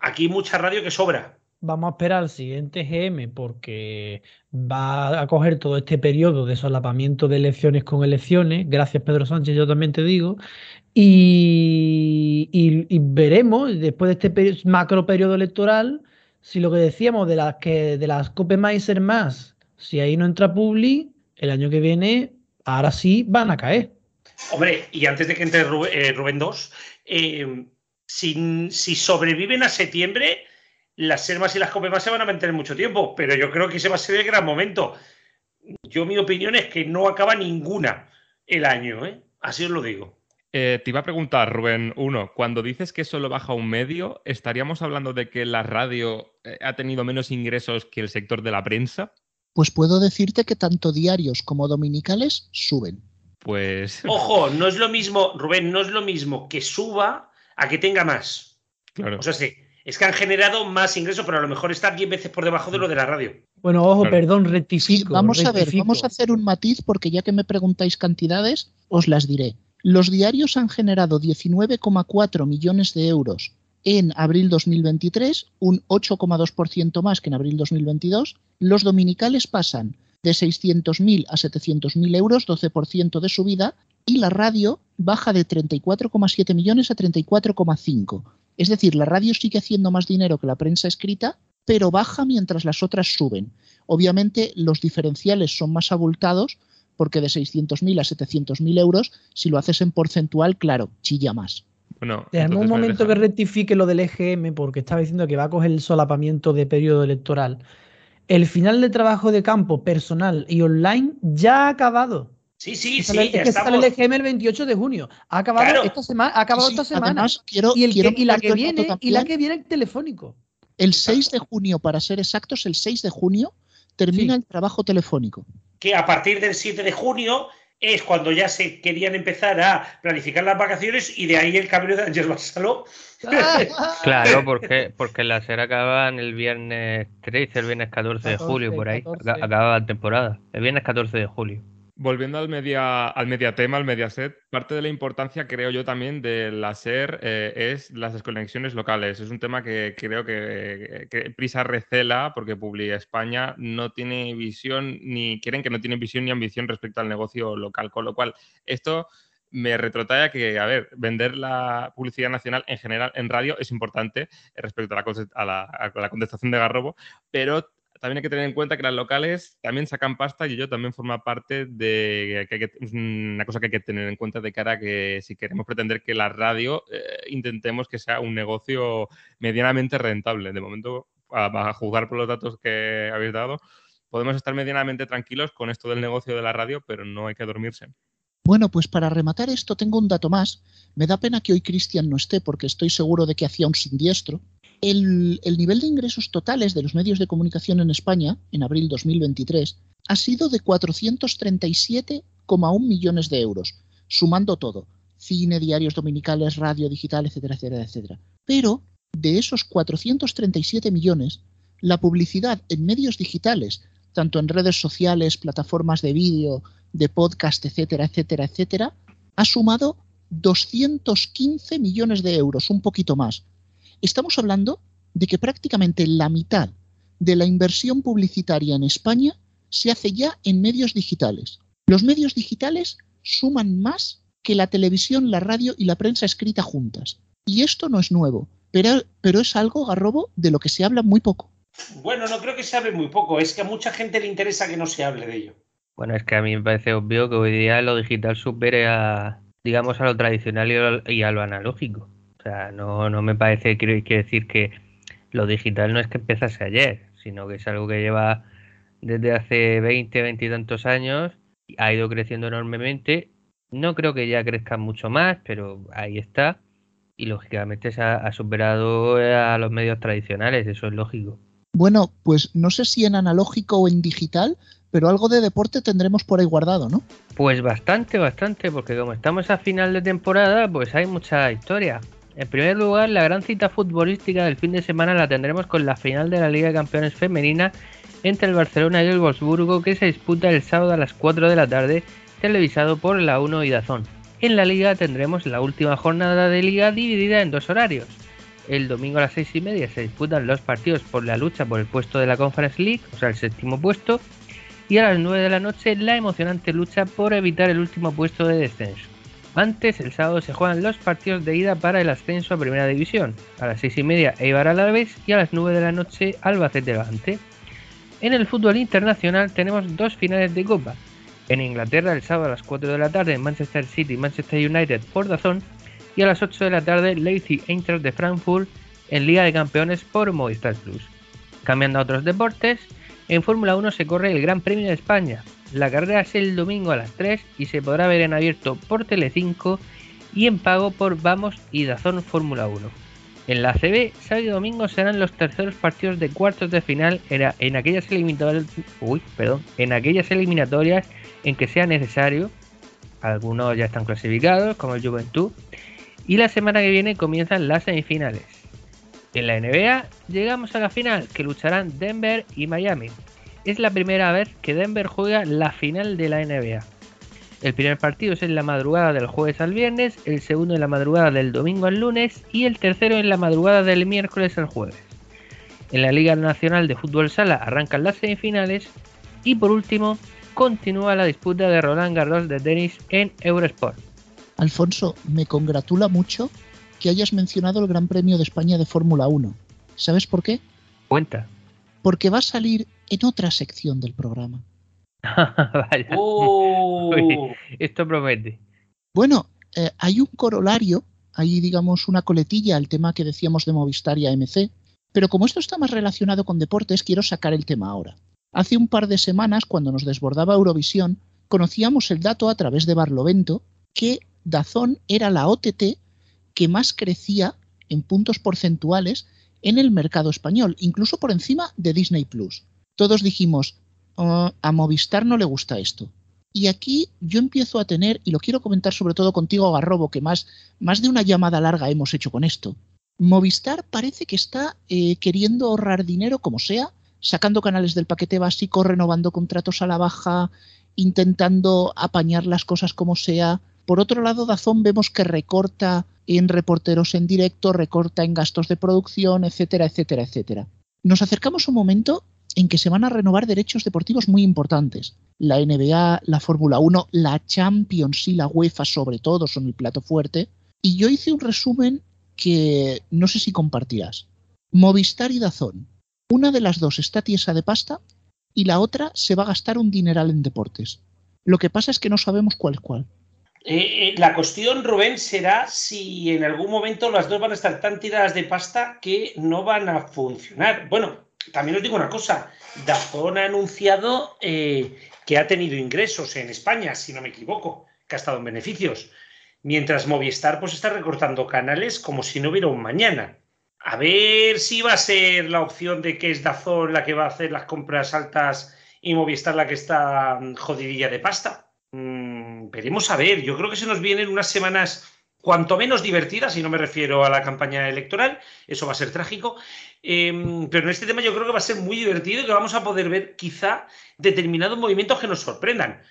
aquí hay mucha radio que sobra vamos a esperar al siguiente GM porque va a coger todo este periodo de solapamiento de elecciones con elecciones. Gracias, Pedro Sánchez, yo también te digo. Y, veremos después de este macro periodo electoral si lo que decíamos de las que de las Copemaiser más, si ahí no entra Publi, el año que viene, ahora sí van a caer. Hombre, y antes de que entre Rubén, II, eh, si, si sobreviven a septiembre, las Sermas y las Copemas se van a mantener mucho tiempo, pero yo creo que ese va a ser el gran momento. Yo mi opinión es que no acaba ninguna el año, ¿eh? así os lo digo. Eh, te iba a preguntar, Rubén, uno, cuando dices que solo baja un medio, ¿estaríamos hablando de que la radio eh, ha tenido menos ingresos que el sector de la prensa? Pues puedo decirte que tanto diarios como dominicales suben. Pues. Ojo, no es lo mismo, Rubén, no es lo mismo que suba a que tenga más. Claro. O sea, sí, es que han generado más ingresos, pero a lo mejor está 10 veces por debajo de lo de la radio. Bueno, ojo, perdón, rectifico. vamos a ver, vamos a hacer un matiz porque ya que me preguntáis cantidades, os las diré. Los diarios han generado 19,4 millones de euros en abril 2023, un 8,2% más que en abril 2022. Los dominicales pasan de 600.000 a 700.000 euros, 12% de subida, y la radio baja de 34,7 millones a 34,5. Es decir, la radio sigue haciendo más dinero que la prensa escrita, pero baja mientras las otras suben. Obviamente los diferenciales son más abultados porque de 600.000 a 700.000 euros, si lo haces en porcentual, claro, chilla más. Bueno, en un momento que rectifique lo del EGM, porque estaba diciendo que va a coger el solapamiento de periodo electoral. El final de trabajo de campo personal y online ya ha acabado. Sí, sí, sí. es que sale el EGM el 28 de junio. Ha acabado esta semana. Ha acabado esta semana. y, la que viene, y la que viene el telefónico. El 6 de junio, para ser exactos, el 6 de junio termina el trabajo telefónico. Que a partir del 7 de junio es cuando ya se querían empezar a planificar las vacaciones y de ahí el cambio de Ángel Barceló. [laughs] claro, porque, porque la serie acaban el viernes 13, el viernes 14 de julio, por ahí. Acababa la temporada. El viernes 14 de julio. Volviendo al media, al media tema, al mediaset, parte de la importancia, creo yo, también de la SER eh, es las desconexiones locales. Es un tema que creo que, Prisa recela porque Publi España no tiene visión, ni quieren que no tiene visión ni ambición respecto al negocio local. Con lo cual, esto me retrotrae a que, a ver, vender la publicidad nacional en general en radio es importante respecto a la, a la, a la contestación de Garrobo, pero también hay que tener en cuenta que las locales también sacan pasta y ello también forma parte de que una cosa que hay que tener en cuenta de cara a que si queremos pretender que la radio eh, intentemos que sea un negocio medianamente rentable. De momento, a, a juzgar por los datos que habéis dado, podemos estar medianamente tranquilos con esto del negocio de la radio, pero no hay que dormirse. Bueno, pues para rematar esto tengo un dato más. Me da pena que hoy Cristian no esté porque estoy seguro de que hacía un siniestro. El, el, nivel de ingresos totales de los medios de comunicación en España en abril 2023 ha sido de 437,1 millones de euros, sumando todo, cine, diarios dominicales, radio, digital, etcétera, etcétera, etcétera. Pero de esos 437 millones, la publicidad en medios digitales, tanto en redes sociales, plataformas de vídeo, de podcast, etcétera, etcétera, etcétera, ha sumado 215 millones de euros, un poquito más. Estamos hablando de que prácticamente la mitad de la inversión publicitaria en España se hace ya en medios digitales. Los medios digitales suman más que la televisión, la radio y la prensa escrita juntas. Y esto no es nuevo, pero, pero es algo, Garrobo, de lo que se habla muy poco. Bueno, no creo que se hable muy poco, es que a mucha gente le interesa que no se hable de ello. Bueno, es que a mí me parece obvio que hoy día lo digital supere a, digamos, a lo tradicional y a lo analógico. O sea, no, no me parece, quiero, decir que lo digital no es que empezase ayer, sino que es algo que lleva desde hace 20, 20 y tantos años, ha ido creciendo enormemente. No creo que ya crezca mucho más, pero ahí está. Y lógicamente se ha superado a los medios tradicionales, eso es lógico. Bueno, pues no sé si en analógico o en digital, pero algo de deporte tendremos por ahí guardado, ¿no? Pues bastante, bastante, porque como estamos a final de temporada, pues hay mucha historia. En primer lugar, la gran cita futbolística del fin de semana la tendremos con la final de la Liga de Campeones Femenina entre el Barcelona y el Wolfsburgo que se disputa el sábado a las 4 de la tarde, televisado por la 1 y Dazón. En la liga tendremos la última jornada de liga dividida en dos horarios. El domingo a las 6 y media se disputan los partidos por la lucha por el puesto de la Conference League, o sea, el séptimo puesto, y a las 9 de la noche la emocionante lucha por evitar el último puesto de descenso. Antes, el sábado se juegan los partidos de ida para el ascenso a Primera División. A las 6 y media Eibar Alavés y a las 9 de la noche Albacete Levante. En el fútbol internacional tenemos dos finales de Copa. En Inglaterra el sábado a las 4 de la tarde Manchester City Manchester United por Dazón y a las 8 de la tarde Leipzig Eintracht de Frankfurt en Liga de Campeones por Movistar Plus. Cambiando a otros deportes, en Fórmula 1 se corre el Gran Premio de España. La carrera es el domingo a las 3 y se podrá ver en abierto por Telecinco y en pago por Vamos y Dazón Fórmula 1. En la CB, sábado y domingo serán los terceros partidos de cuartos de final en, aquellas, eliminatorias, en aquellas eliminatorias en que sea necesario. Algunos ya están clasificados, como el Juventud. Y la semana que viene comienzan las semifinales. En la NBA llegamos a la final que lucharán Denver y Miami. Es la primera vez que Denver juega la final de la NBA. El primer partido es en la madrugada del jueves al viernes, el segundo en la madrugada del domingo al lunes y el tercero en la madrugada del miércoles al jueves. En la Liga Nacional de Fútbol Sala arrancan las semifinales y por último continúa la disputa de Roland Garros de tenis en Eurosport. Alfonso, me congratula mucho que hayas mencionado el Gran Premio de España de Fórmula 1. ¿Sabes por qué? Cuenta. Porque va a salir en otra sección del programa. [laughs] Vaya. Oh. esto promete. Bueno, eh, hay un corolario, hay digamos una coletilla al tema que decíamos de Movistar y AMC, pero como esto está más relacionado con deportes, quiero sacar el tema ahora. Hace un par de semanas, cuando nos desbordaba Eurovisión, conocíamos el dato a través de Barlovento que Dazón era la OTT que más crecía en puntos porcentuales en el mercado español, incluso por encima de Disney Plus. Todos dijimos, oh, a Movistar no le gusta esto. Y aquí yo empiezo a tener, y lo quiero comentar sobre todo contigo, Garrobo, que más, más de una llamada larga hemos hecho con esto. Movistar parece que está eh, queriendo ahorrar dinero como sea, sacando canales del paquete básico, renovando contratos a la baja, intentando apañar las cosas como sea. Por otro lado, Dazón vemos que recorta en reporteros en directo, recorta en gastos de producción, etcétera, etcétera, etcétera. Nos acercamos a un momento en que se van a renovar derechos deportivos muy importantes. La NBA, la Fórmula 1, la Champions y la UEFA sobre todo son el plato fuerte. Y yo hice un resumen que no sé si compartirás. Movistar y Dazón. Una de las dos está tiesa de pasta y la otra se va a gastar un dineral en deportes. Lo que pasa es que no sabemos cuál es cuál. Eh, eh, la cuestión, Rubén, será si en algún momento las dos van a estar tan tiradas de pasta que no van a funcionar. Bueno, también os digo una cosa, Dazón ha anunciado eh, que ha tenido ingresos en España, si no me equivoco, que ha estado en beneficios, mientras Movistar pues está recortando canales como si no hubiera un mañana. A ver si va a ser la opción de que es Dazón la que va a hacer las compras altas y Movistar la que está mm, jodidilla de pasta. Veremos a ver. Yo creo que se nos vienen unas semanas cuanto menos divertidas, y no me refiero a la campaña electoral, eso va a ser trágico, em, pero en este tema yo creo que va a ser muy divertido y que vamos a poder ver quizá determinados movimientos que nos sorprendan.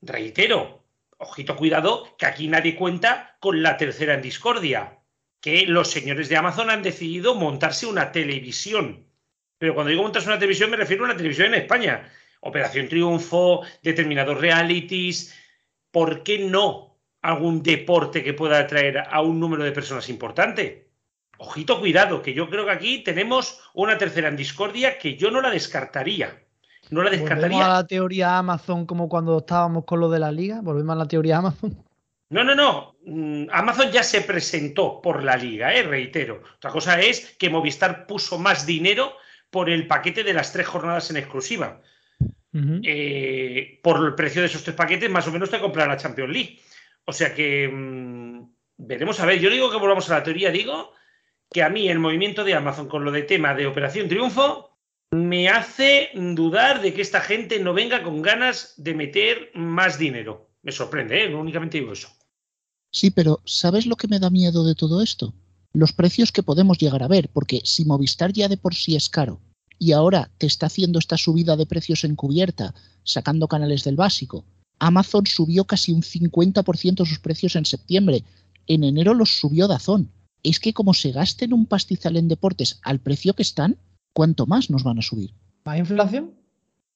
Reitero, ojito cuidado, que aquí nadie cuenta con la tercera en discordia, que los señores de Amazon han decidido montarse una televisión. Pero cuando digo montarse una televisión me refiero a una televisión en España. Operación Triunfo, determinados realities. ¿Por qué no algún deporte que pueda atraer a un número de personas importante? Ojito, cuidado, que yo creo que aquí tenemos una tercera en discordia que yo no la descartaría. No la descartaría. ¿Volvemos a la teoría Amazon como cuando estábamos con lo de la liga? ¿Volvemos a la teoría Amazon? No, no, no. Mm, Amazon ya se presentó por la liga, ¿eh? reitero. Otra cosa es que Movistar puso más dinero por el paquete de las tres jornadas en exclusiva. Eh, por el precio de esos tres paquetes, más o menos te compra la Champions League. O sea que mm, veremos a ver. Yo digo que volvamos a la teoría, digo que a mí el movimiento de Amazon con lo de tema de Operación Triunfo me hace dudar de que esta gente no venga con ganas de meter más dinero. Me sorprende, ¿eh? únicamente digo eso. Sí, pero ¿sabes lo que me da miedo de todo esto? Los precios que podemos llegar a ver, porque si Movistar ya de por sí es caro y ahora te está haciendo esta subida de precios encubierta, sacando canales del básico, Amazon subió casi un 50% sus precios en septiembre. En enero los subió Dazón. Es que como se gasten un pastizal en deportes al precio que están, ¿cuánto más nos van a subir? ¿Más inflación?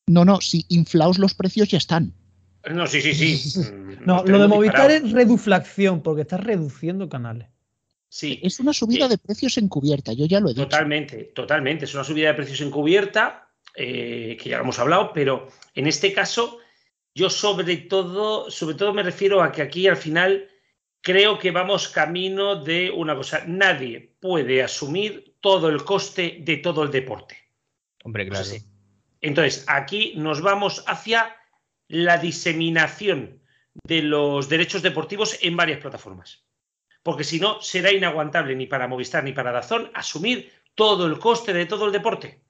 No, no, si inflaos los precios ya están. No, sí, sí, sí. [laughs] no, lo de Movistar es reduflación, porque estás reduciendo canales. Sí. Es una subida de precios encubierta, yo ya lo he dicho. Totalmente, totalmente. Es una subida de precios encubierta, eh, que ya lo hemos hablado, pero en este caso, yo sobre todo, sobre todo me refiero a que aquí al final creo que vamos camino de una cosa. Nadie puede asumir todo el coste de todo el deporte. Hombre, claro. Entonces, aquí nos vamos hacia la diseminación de los derechos deportivos en varias plataformas. Porque si no, será inaguantable ni para Movistar ni para Dazón asumir todo el coste de todo el deporte.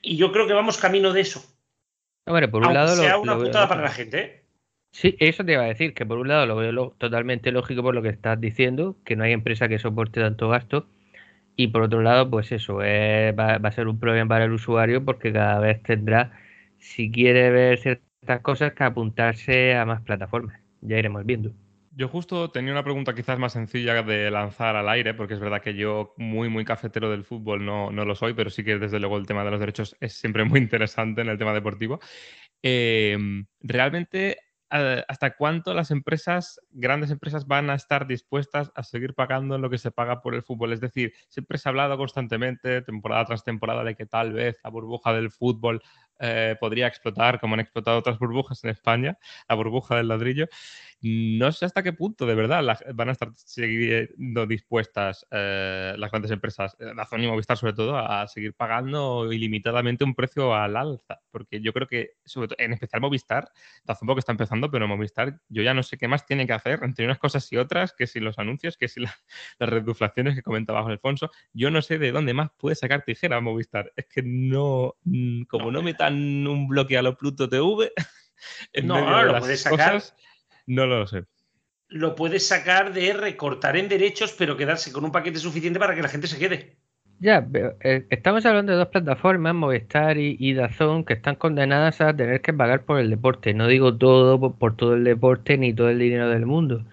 Y yo creo que vamos camino de eso. Bueno, por un lado sea una putada para la gente. ¿eh? Sí, eso te iba a decir, que por un lado lo veo totalmente lógico por lo que estás diciendo, que no hay empresa que soporte tanto gasto. Y por otro lado, pues eso, va, va, a ser un problema para el usuario porque cada vez tendrá, si quiere ver estas cosas que apuntarse a más plataformas. Ya iremos viendo. Yo justo tenía una pregunta quizás más sencilla de lanzar al aire, porque es verdad que yo muy, muy cafetero del fútbol no, no lo soy, pero sí que desde luego el tema de los derechos es siempre muy [laughs] interesante en el tema deportivo. Em, realmente, ¿hasta cuánto las empresas, grandes empresas, van a estar dispuestas a seguir pagando lo que se paga por el fútbol? Es decir, siempre se ha hablado constantemente, temporada tras temporada, de que tal vez la burbuja del fútbol eh, podría explotar, como han explotado otras burbujas en España, la burbuja del ladrillo. No sé hasta qué punto, de verdad, van a estar siguiendo dispuestas eh, las grandes empresas, eh, la Sony y Movistar sobre todo, a seguir pagando ilimitadamente un precio al alza. Porque yo creo que, sobre todo, en especial Movistar, hace un poco está empezando, pero Movistar, yo ya no sé qué más tiene que hacer entre unas cosas y otras, que si los anuncios, que si [laughs] las reduflaciones que comentaba Alfonso, yo no sé de dónde más puede sacar tijera Movistar. Es que no, mm, como no, metan un bloque a lo Pluto TV, [laughs] en no, no, lo puedes sacar. No lo sé. Lo puedes sacar de recortar en derechos, pero quedarse con un paquete suficiente para que la gente se quede. Ya, eh, estamos hablando de dos plataformas, Movistar y, Dazón, que están condenadas a tener que pagar por el deporte. No digo todo por, todo el deporte ni todo el dinero del mundo,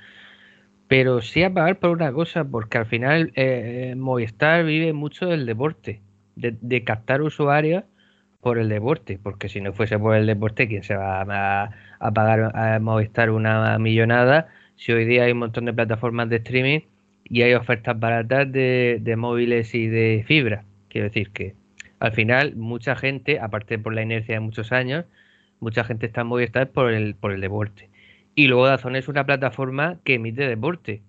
pero sí a pagar por una cosa, porque al final eh, Movistar vive mucho del deporte, de, captar usuarios por el deporte, porque si no fuese por el deporte, ¿quién se va a, a pagar a Movistar una millonada si hoy día hay un montón de plataformas de streaming y hay ofertas baratas de, de móviles y de fibra. Quiero decir que al final mucha gente, aparte por la inercia de muchos años, mucha gente está en Movistar por el, por el deporte. Y luego Dazón es una plataforma que emite deporte,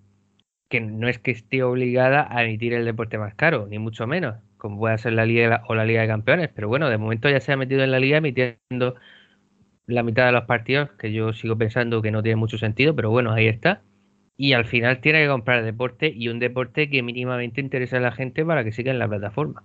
que no es que esté obligada a emitir el deporte más caro, ni mucho menos, como puede ser la Liga o la Liga de Campeones, pero bueno, de momento ya se ha metido en la Liga emitiendo la mitad de los partidos, que yo sigo pensando que no tiene mucho sentido, pero bueno, ahí está. Y al final tiene que comprar deporte y un deporte que mínimamente interesa a la gente para que siga en la plataforma.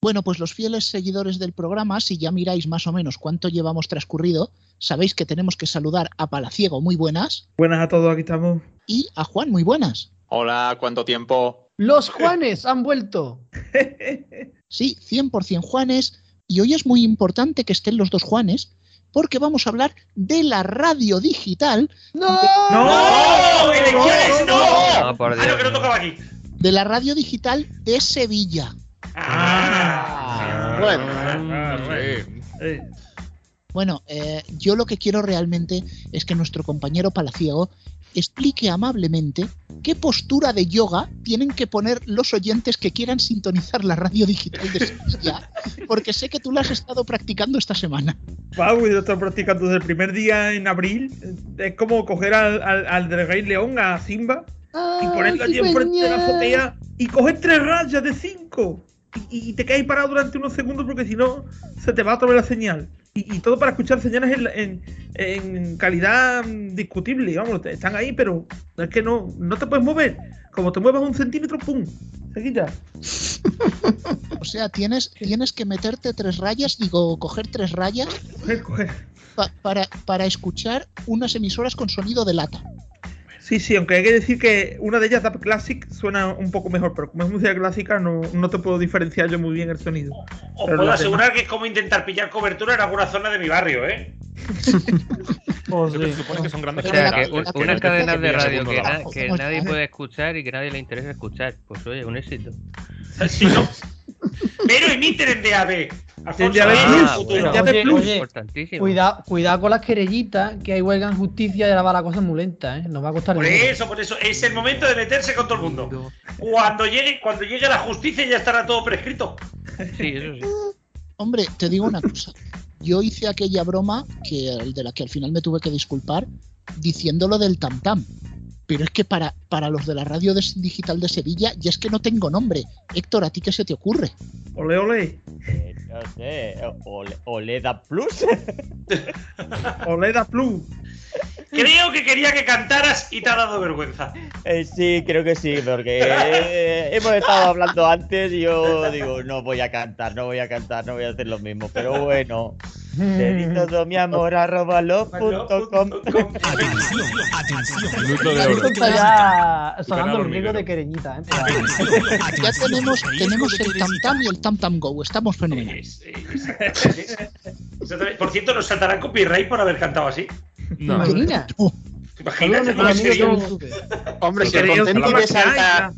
Bueno, pues los fieles seguidores del programa, si ya miráis más o menos cuánto llevamos transcurrido, sabéis que tenemos que saludar a Palaciego, muy buenas, Buenas a todos, aquí estamos. y a Juan, muy buenas. Hola, ¿cuánto tiempo? Los Juanes han vuelto. [laughs] Sí, 100% Juanes, y hoy es muy importante que estén los dos Juanes, porque vamos a hablar de la radio digital, ¡No! ¡No! ¡Elecciones no! No, por Ah, no, Dios. que no tocaba aquí. de la radio digital de Sevilla. Ah. Bueno. Ah, sí. Eh, Bueno, eh, yo lo que quiero realmente es que nuestro compañero Palaciego explique amablemente qué postura de yoga tienen que poner los oyentes que quieran sintonizar la radio digital de Sevilla, porque sé que tú la has estado practicando esta semana. Pau, yo estoy practicando desde el primer día en abril. Es como coger al, al, al del Rey León, a Simba, y ponerlo allí enfrente de la azotea y coger tres rayas de cinco. Y, y te quedas ahí parado durante unos segundos porque si no se te va otra vez la señal. Y, y todo para escuchar señales en, en- en calidad discutible. Vamos, están ahí, pero es que no, no te puedes mover. Como te muevas un centímetro, ¡pum! Se quita. [laughs] O sea, tienes, tienes que meterte tres rayas, digo, coger tres rayas Coger, coger. pa- para, para escuchar unas emisoras con sonido de lata. Sí, sí, aunque hay que decir que una de ellas, Dub Classic, suena un poco mejor, pero como es música clásica no, no te puedo diferenciar yo muy bien el sonido. Os Pero puedo asegurar que es como intentar pillar cobertura en alguna zona de mi barrio, ¿eh? [laughs] Oh, que sí. se supone que son grandes O sea, que un- unas cadenas de la- radio que, na- que nadie la- puede escuchar y que nadie le interesa escuchar. Pues oye, un éxito. Sí, ¿no? [laughs] Pero emiten en DAB. En Ah, bueno. Ves plus. oye, Importantísimo. cuidado, cuidado con las querellitas, que hay huelga en justicia y ahora va la cosa muy lenta, ¿eh? Nos va a costar Por eso, por eso. Es el momento de meterse con todo el mundo. Cuando llegue, cuando llegue la justicia ya estará todo prescrito. Sí, eso sí. Hombre, te digo una cosa. Yo hice aquella broma que, de la que al final me tuve que disculpar diciéndolo del tam tam. Pero es que para, para los de la radio de- digital de Sevilla ya es que no tengo nombre. Héctor, ¿a ti qué se te ocurre? Ole, ole. Eh, no sé, Ole- Oleda Plus. Oleda Plus. Creo que quería que cantaras y te ha dado vergüenza. Eh, sí, creo que sí, porque eh, hemos estado hablando antes y yo digo, no voy a cantar, no voy a cantar, no voy a hacer lo mismo. Pero bueno, te di todo mi amor arroba love punto com. Minuto de oro. está ya sonando el micro. de querellita, ¿eh? Ya tenemos, tenemos el tam tam y el tam tam go. Estamos fenomenales. Por cierto, nos saltarán copyright por haber cantado así. No. Marina, ¿Te imaginas? saludos a No, nuestro es que amigo bien. John Supe. Hombre, si el Queréis Content otra ID más que hay, salta,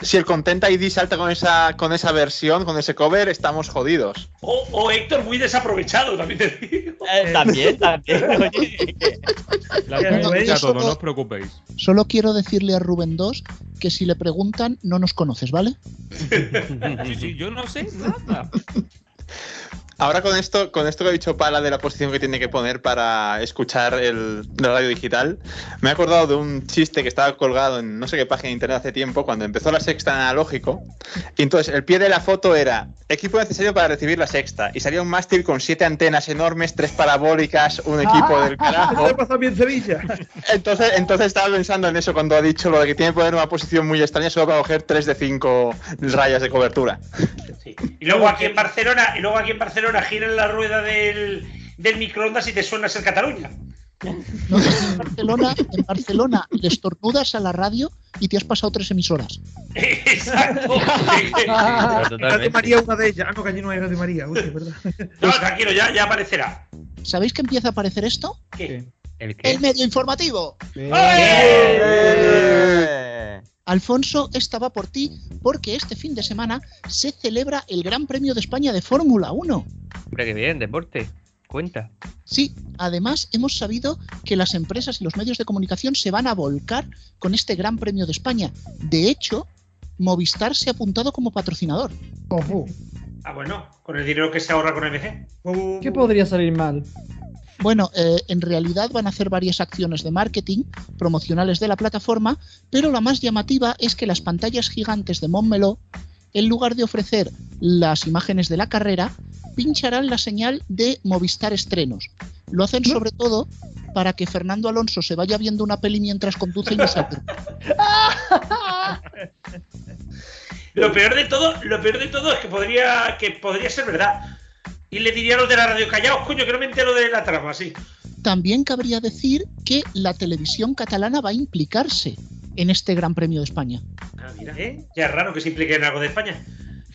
si el Content ID salta con esa, con esa versión, con ese cover, estamos jodidos. O, o Héctor muy desaprovechado, también te digo. Eh, también, también. [laughs] Oye, todo, no os preocupéis. Solo quiero decirle a Rubén 2 que si le preguntan no nos conoces, ¿vale? [laughs] Sí, sí, yo no sé nada. Ahora con esto, con esto que ha dicho Pala de la posición que tiene que poner para escuchar el, la radio digital, me he acordado de un chiste que estaba colgado en no sé qué página de internet hace tiempo, cuando empezó la sexta en analógico. Y entonces el pie de la foto era equipo necesario para recibir la sexta. Y salía un mástil con siete antenas enormes, tres parabólicas, un equipo del ¿Qué [laughs] carajo. le pasa bien Sevilla? Entonces, entonces estaba pensando en eso cuando ha dicho lo de que tiene que poner una posición muy extraña solo para coger 3 de 5 rayas de cobertura. Sí. Y luego aquí en Barcelona, y luego aquí en Barcelona giran la rueda del, del microondas y te suena a ser Cataluña. No, en, Barcelona, en Barcelona le estornudas a la radio y te has pasado tres emisoras. Exacto. [laughs] Radio. María una de ellas. Ah, no, que allí no hay Radio María. Uy, es verdad. No, tranquilo, ya, ya aparecerá. ¿Sabéis que empieza a aparecer esto? ¿Qué? ¿El qué? El medio informativo. eh, Alfonso estaba por ti porque este fin de semana se celebra el Gran Premio de España de Fórmula 1. Hombre, que bien, deporte. Cuenta. Sí, además hemos sabido que las empresas y los medios de comunicación se van a volcar con este Gran Premio de España. De hecho, Movistar se ha apuntado como patrocinador. Ojo, Ah, bueno, con el dinero que se ahorra con MG. ¿Qué podría salir mal? Bueno, eh, en realidad van a hacer varias acciones de marketing promocionales de la plataforma, pero la más llamativa es que las pantallas gigantes de Montmeló, en lugar de ofrecer las imágenes de la carrera, pincharán la señal de Movistar Estrenos. Lo hacen sobre todo para que Fernando Alonso se vaya viendo una peli mientras conduce y no se. [laughs] Lo peor de todo, lo peor de todo es que podría, que podría ser verdad. Y le diría a los de la radio callaos, coño, que no me entero de la trama, sí. También cabría decir que la televisión catalana va a implicarse en este Gran Premio de España. Ah, mira, ya es raro que se implique en algo de España.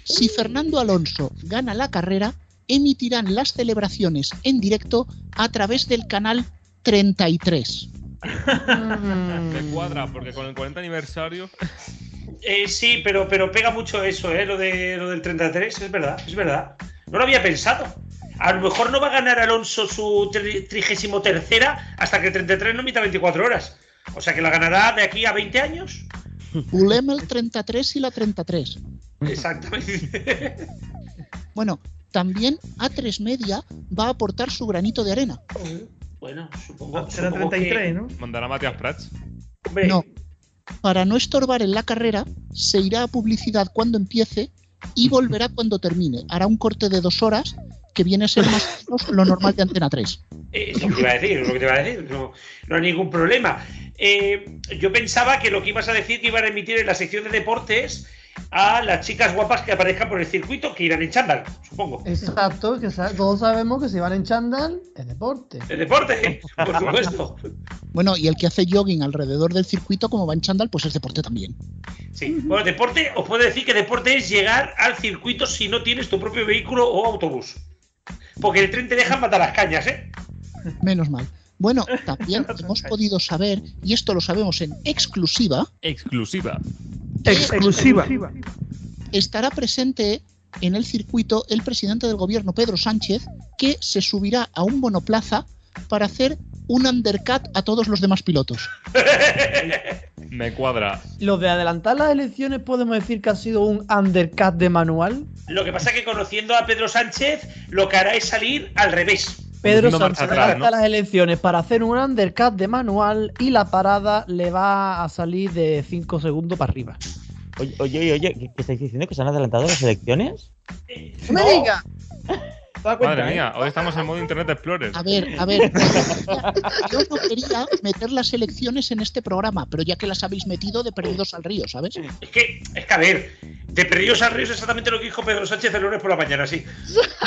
Si Fernando Alonso gana la carrera, emitirán las celebraciones en directo a través del canal 33. Me [laughs] cuadra, porque con el 40 aniversario. Eh, sí, pero, pero pega mucho eso, ¿eh? Lo, de, lo del 33, es verdad, es verdad. No lo había pensado. A lo mejor no va a ganar Alonso su trigésimo tercera hasta que el 33 no emita 24 horas. O sea que la ganará de aquí a 20 años. Pulem el 33 y la 33. Exactamente. [laughs] Bueno, también A3 Media va a aportar su granito de arena. Bueno, supongo. Será supongo 33, que- ¿no? Mandará a Matías Prats. Hombre, No. Para no estorbar en la carrera, se irá a publicidad cuando empiece y volverá cuando termine. Hará un corte de dos horas, que viene a ser más o menos lo normal de Antena 3. eh, es es lo que te iba a decir. No, no hay ningún problema. Eh, yo pensaba que lo que ibas a decir que iban a emitir en la sección de deportes a las chicas guapas que aparezcan por el circuito que irán en chándal, supongo. Exacto, que sa- todos sabemos que si van en chándal es deporte. El deporte, [laughs] por supuesto. Bueno, y el que hace jogging alrededor del circuito, como va en chándal, pues es deporte también. Sí. Bueno, deporte, os puedo decir que deporte es llegar al circuito si no tienes tu propio vehículo o autobús. Porque el tren te deja matar las cañas, ¿eh? Menos mal. Bueno, también [laughs] hemos podido saber, y esto lo sabemos en exclusiva, Exclusiva. Exclusiva. estará presente en el circuito el presidente del gobierno, Pedro Sánchez, que se subirá a un monoplaza para hacer un undercut a todos los demás pilotos. [laughs] Me cuadra. Lo de adelantar las elecciones podemos decir que ha sido un undercut de manual. Lo que pasa es que conociendo a Pedro Sánchez, lo que hará es salir al revés. Pedro Sánchez atrás, adelanta ¿no? las elecciones para hacer un undercut de manual y la parada le va a salir de 5 segundos para arriba. Oye, oye, oye, oye, ¿qué, qué estáis diciendo? ¿Que se han adelantado las elecciones? ¡No me No. diga! ¿Te das cuenta, Madre eh? mía, hoy estamos en modo Internet Explorer. A ver, a ver, yo no quería meter las elecciones en este programa, pero ya que las habéis metido de perdidos al río, ¿sabes? Es que, es que a ver, de perdidos al río es exactamente lo que dijo Pedro Sánchez el lunes por la mañana, sí.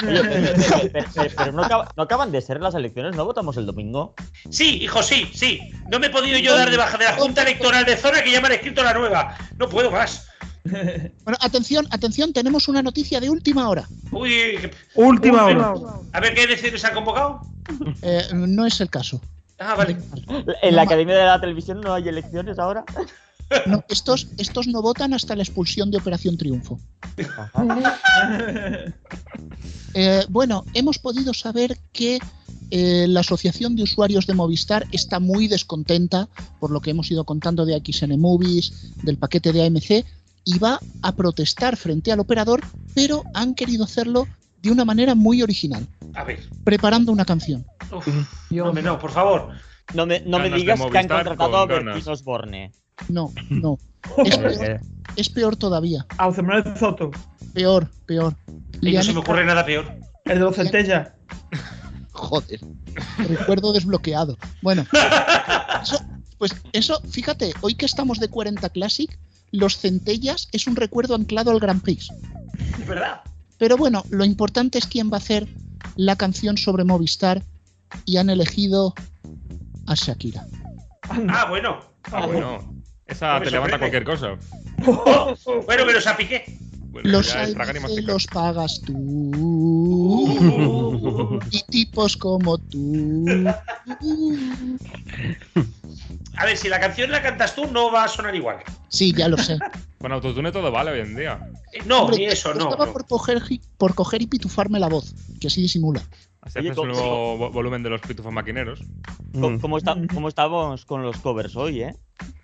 Oye, pero, pero- pero- pero no, acaba- no acaban de ser las elecciones, ¿no votamos el domingo? Sí, hijo, sí, sí. No me he podido yo dar de baja de la Junta Electoral de Zona que ya me han escrito la nueva. No puedo más. Bueno, atención, atención, tenemos una noticia de última hora. Uy, que- Última Uy, hora. a ver qué elecciones han convocado. Eh, no es el caso. Ah, vale. ¿En la Academia de la Televisión no hay elecciones ahora? No, estos, estos no votan hasta la expulsión de Operación Triunfo. Eh, bueno, hemos podido saber que eh, la Asociación de Usuarios de Movistar está muy descontenta por lo que hemos ido contando de XN Movies, del paquete de AMC, y va a protestar frente al operador, pero han querido hacerlo de una manera muy original, A ver. preparando una canción. Uf, no, me- no, por favor. No me, no me digas que han contratado a. Bertín Osborne. No, [laughs] no. Es peor, es peor todavía. A José Manuel Soto. Peor, peor. Y no se me ocurre nada peor. El de los centellas. [laughs] Joder, recuerdo desbloqueado. Bueno, [laughs] eso, pues eso, fíjate, hoy que estamos de 40 Classic, los centellas es un recuerdo anclado al Grand Prix. Es verdad. Pero bueno, lo importante es quién va a hacer la canción sobre Movistar y han elegido a Shakira. Ah, bueno. Ah, bueno. Esa No me te levanta cualquier cosa. [laughs] Bueno. Bueno, Los AMC masticar. los pagas tú Uh. [laughs] y tipos como tú. A ver, si la canción la cantas tú, no va a sonar igual. Sí, ya lo sé. [laughs] Con autotune todo vale hoy en día. No, Hombre, ni eso, no. Estaba no. por coger, por coger y pitufarme la voz, que así disimula. Así Oye, haces ¿cómo- un nuevo vo- volumen de los pitufos maquineros. ¿Cómo, cómo está- cómo estamos con los covers hoy, eh?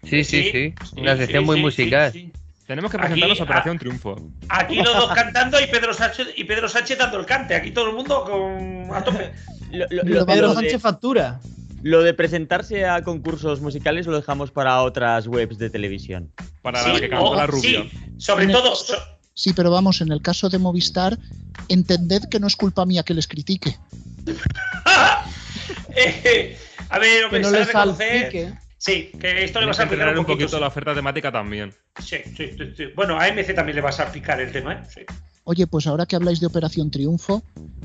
Sí, sí, Sí, Una sección sí, muy sí, musical. sí, sí. Tenemos que Aquí, presentarnos a. Operación Triunfo. Aquí los dos cantando y Pedro Sánchez y Pedro Sánchez dando el cante. Aquí todo el mundo con a tope. [laughs] Lo, lo- Lo lo- Pedro Sánchez de, factura. lo de presentarse a concursos musicales lo dejamos para otras webs de televisión. Para Sí, la que cantó o- la rubia. sí, sobre En todo. so- Sí, pero vamos, en el caso de Movistar, entended que no es culpa mía que les critique. [laughs] Eh, a ver, Que hombre, no se ha de le reconocer salpique. Sí, que esto le vas a aplicar un un poquito. poquito la oferta temática también. Sí, sí, sí, sí. Bueno, a AMC también le vas a aplicar el tema, ¿eh? Sí. Oye, pues ahora que habláis de Operación Triunfo,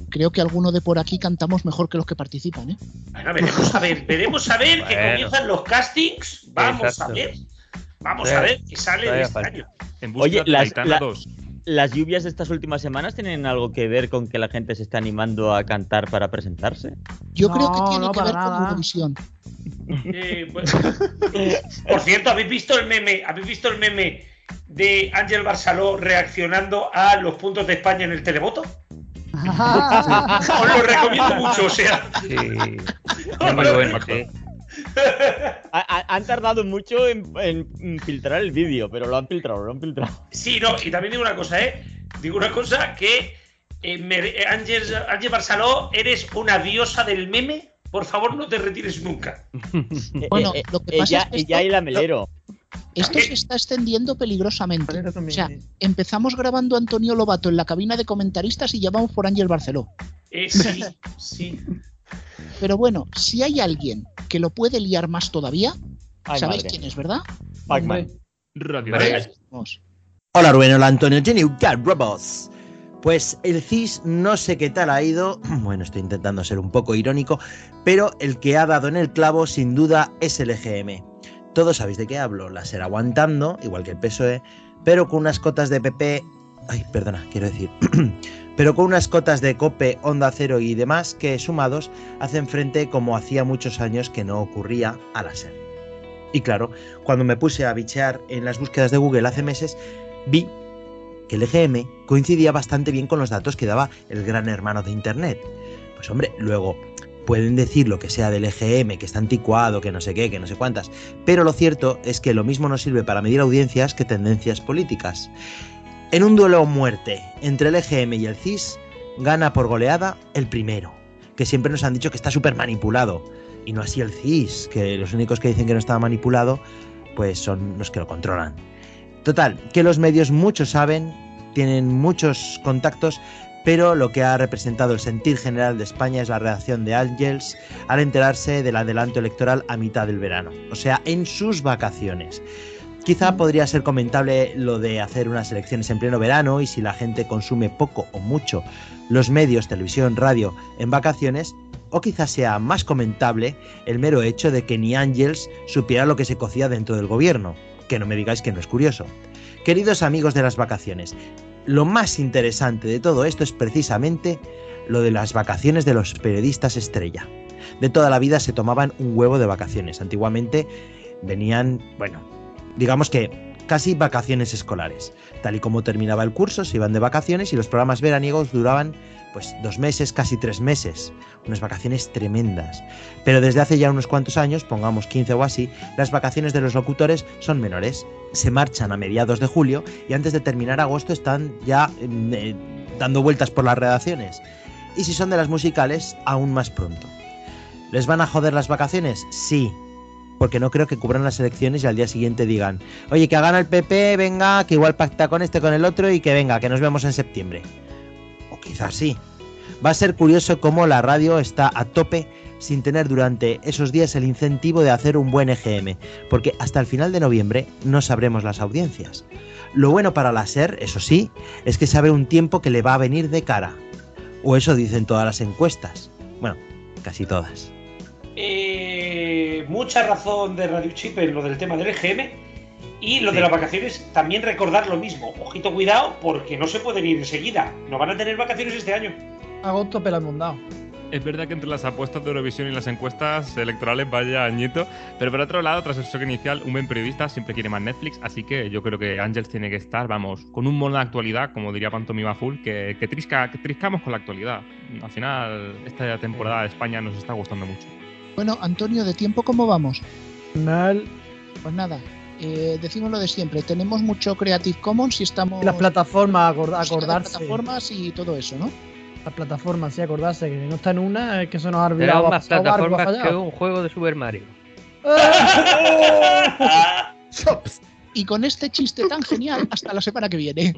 creo que alguno de por aquí cantamos mejor que los que participan, ¿eh? Bueno, veremos a ver, veremos a ver que comienzan los castings. Vamos Exacto. a ver. Vamos Sí. a ver qué sale de este año. En busca Oye, de las- la- 2. ¿Las lluvias de estas últimas semanas tienen algo que ver con que la gente se está animando a cantar para presentarse? Yo creo que tiene no, que ver con. Eurovisión. Eh. [laughs] Por cierto, ¿habéis visto el meme? ¿Habéis visto el meme de Ángel Barceló reaccionando a los puntos de España en el televoto? [laughs] Os lo recomiendo mucho, o sea. Muy bueno, sí. Ha- ha- han tardado mucho en, en filtrar el vídeo, pero lo han filtrado, lo han filtrado. Sí, no, y también digo una cosa, ¿eh? Digo una cosa que eh, me- eh, Ángel, Ángel Barceló, eres una diosa del meme. Por favor, no te retires nunca. [laughs] Bueno, Eh, lo que pasa ella, es que esto- ella y la melero. Esto se está extendiendo peligrosamente. O sea, empezamos grabando a Antonio Lobato en la cabina de comentaristas y ya vamos por Ángel Barceló. Eh, sí, sí. Pero bueno, si hay alguien que lo puede liar más todavía, Ay, sabéis madre. quién es, ¿verdad? Pac-Man. Radio. Hola Rubén, hola Antonio, Jenny Cat Robots. Pues el CIS no sé qué tal ha ido, [clears throat] bueno, estoy intentando ser un poco irónico, pero el que ha dado en el clavo sin duda es el EGM. Todos sabéis de qué hablo, la será aguantando, igual que el PSOE, pero con unas cotas de PP, ay, perdona, quiero decir, [clears throat] pero con unas cotas de COPE, Onda Cero y demás que sumados hacen frente como hacía muchos años que no ocurría a la SER. Y claro, cuando me puse a bichear en las búsquedas de Google hace meses, vi que el EGM coincidía bastante bien con los datos que daba el gran hermano de Internet. Pues hombre, luego pueden decir lo que sea del EGM, que está anticuado, que no sé qué, que no sé cuántas, pero lo cierto es que lo mismo nos sirve para medir audiencias que tendencias políticas. En un duelo muerte entre el EGM y el CIS, gana por goleada el primero, que siempre nos han dicho que está súper manipulado, y no así el CIS, que los únicos que dicen que no estaba manipulado, pues son los que lo controlan. Total, que los medios muchos saben, tienen muchos contactos, pero lo que ha representado el sentir general de España es la reacción de Ángels al enterarse del adelanto electoral a mitad del verano, o sea, en sus vacaciones. Quizá podría ser comentable lo de hacer unas elecciones en pleno verano y si la gente consume poco o mucho los medios, televisión, radio en vacaciones, o quizás sea más comentable el mero hecho de que ni Ángels supiera lo que se cocía dentro del gobierno, que no me digáis que no es curioso. Queridos amigos de las vacaciones, lo más interesante de todo esto es precisamente lo de las vacaciones de los periodistas estrella. De toda la vida se tomaban un huevo de vacaciones. Antiguamente venían, bueno, digamos que casi vacaciones escolares. Tal y como terminaba el curso, se iban de vacaciones y los programas veraniegos duraban pues dos meses, casi tres meses. Unas vacaciones tremendas. Pero desde hace ya unos cuantos años, pongamos 15 o así, las vacaciones de los locutores son menores. Se marchan a mediados de julio y antes de terminar agosto están ya mm, eh, dando vueltas por las redacciones. Y si son de las musicales, aún más pronto. ¿Les van a joder las vacaciones? Sí, porque no creo que cubran las elecciones y al día siguiente digan, oye, que gana el PP, venga, que igual pacta con este, con el otro y que venga, que nos vemos en septiembre. O quizás sí. Va a ser curioso cómo la radio está a tope sin tener durante esos días el incentivo de hacer un buen EGM, porque hasta el final de noviembre no sabremos las audiencias. Lo bueno para la SER, eso sí, es que sabe un tiempo que le va a venir de cara. O eso dicen todas las encuestas. Bueno, casi todas. Eh, mucha razón de Radio Chip en lo del tema del EGM. Y lo Sí. de las vacaciones, también recordar lo mismo. Ojito, cuidado, porque no se pueden ir enseguida. No van a tener vacaciones este año. Agosto pela el mondado. Es verdad que entre las apuestas de Eurovisión y las encuestas electorales vaya añito, pero por otro lado, tras el shock inicial, un buen periodista siempre quiere más Netflix, así que yo creo que Ángels tiene que estar, vamos, con un mono de actualidad, como diría Pantomima Full, que, que, trisca, que triscamos con la actualidad. Al final, esta temporada de España nos está gustando mucho. Bueno, Antonio, ¿de tiempo cómo vamos? Mal. Pues nada, eh, decimos lo de siempre. Tenemos mucho Creative Commons y estamos. Las plataformas, acordarse. plataformas y todo eso, ¿no? Las plataformas, sí, acordarse que no está en una, es que eso nos ha olvidado. Más ha plataformas que un juego de Super Mario. Y con este chiste tan genial, hasta la semana que viene.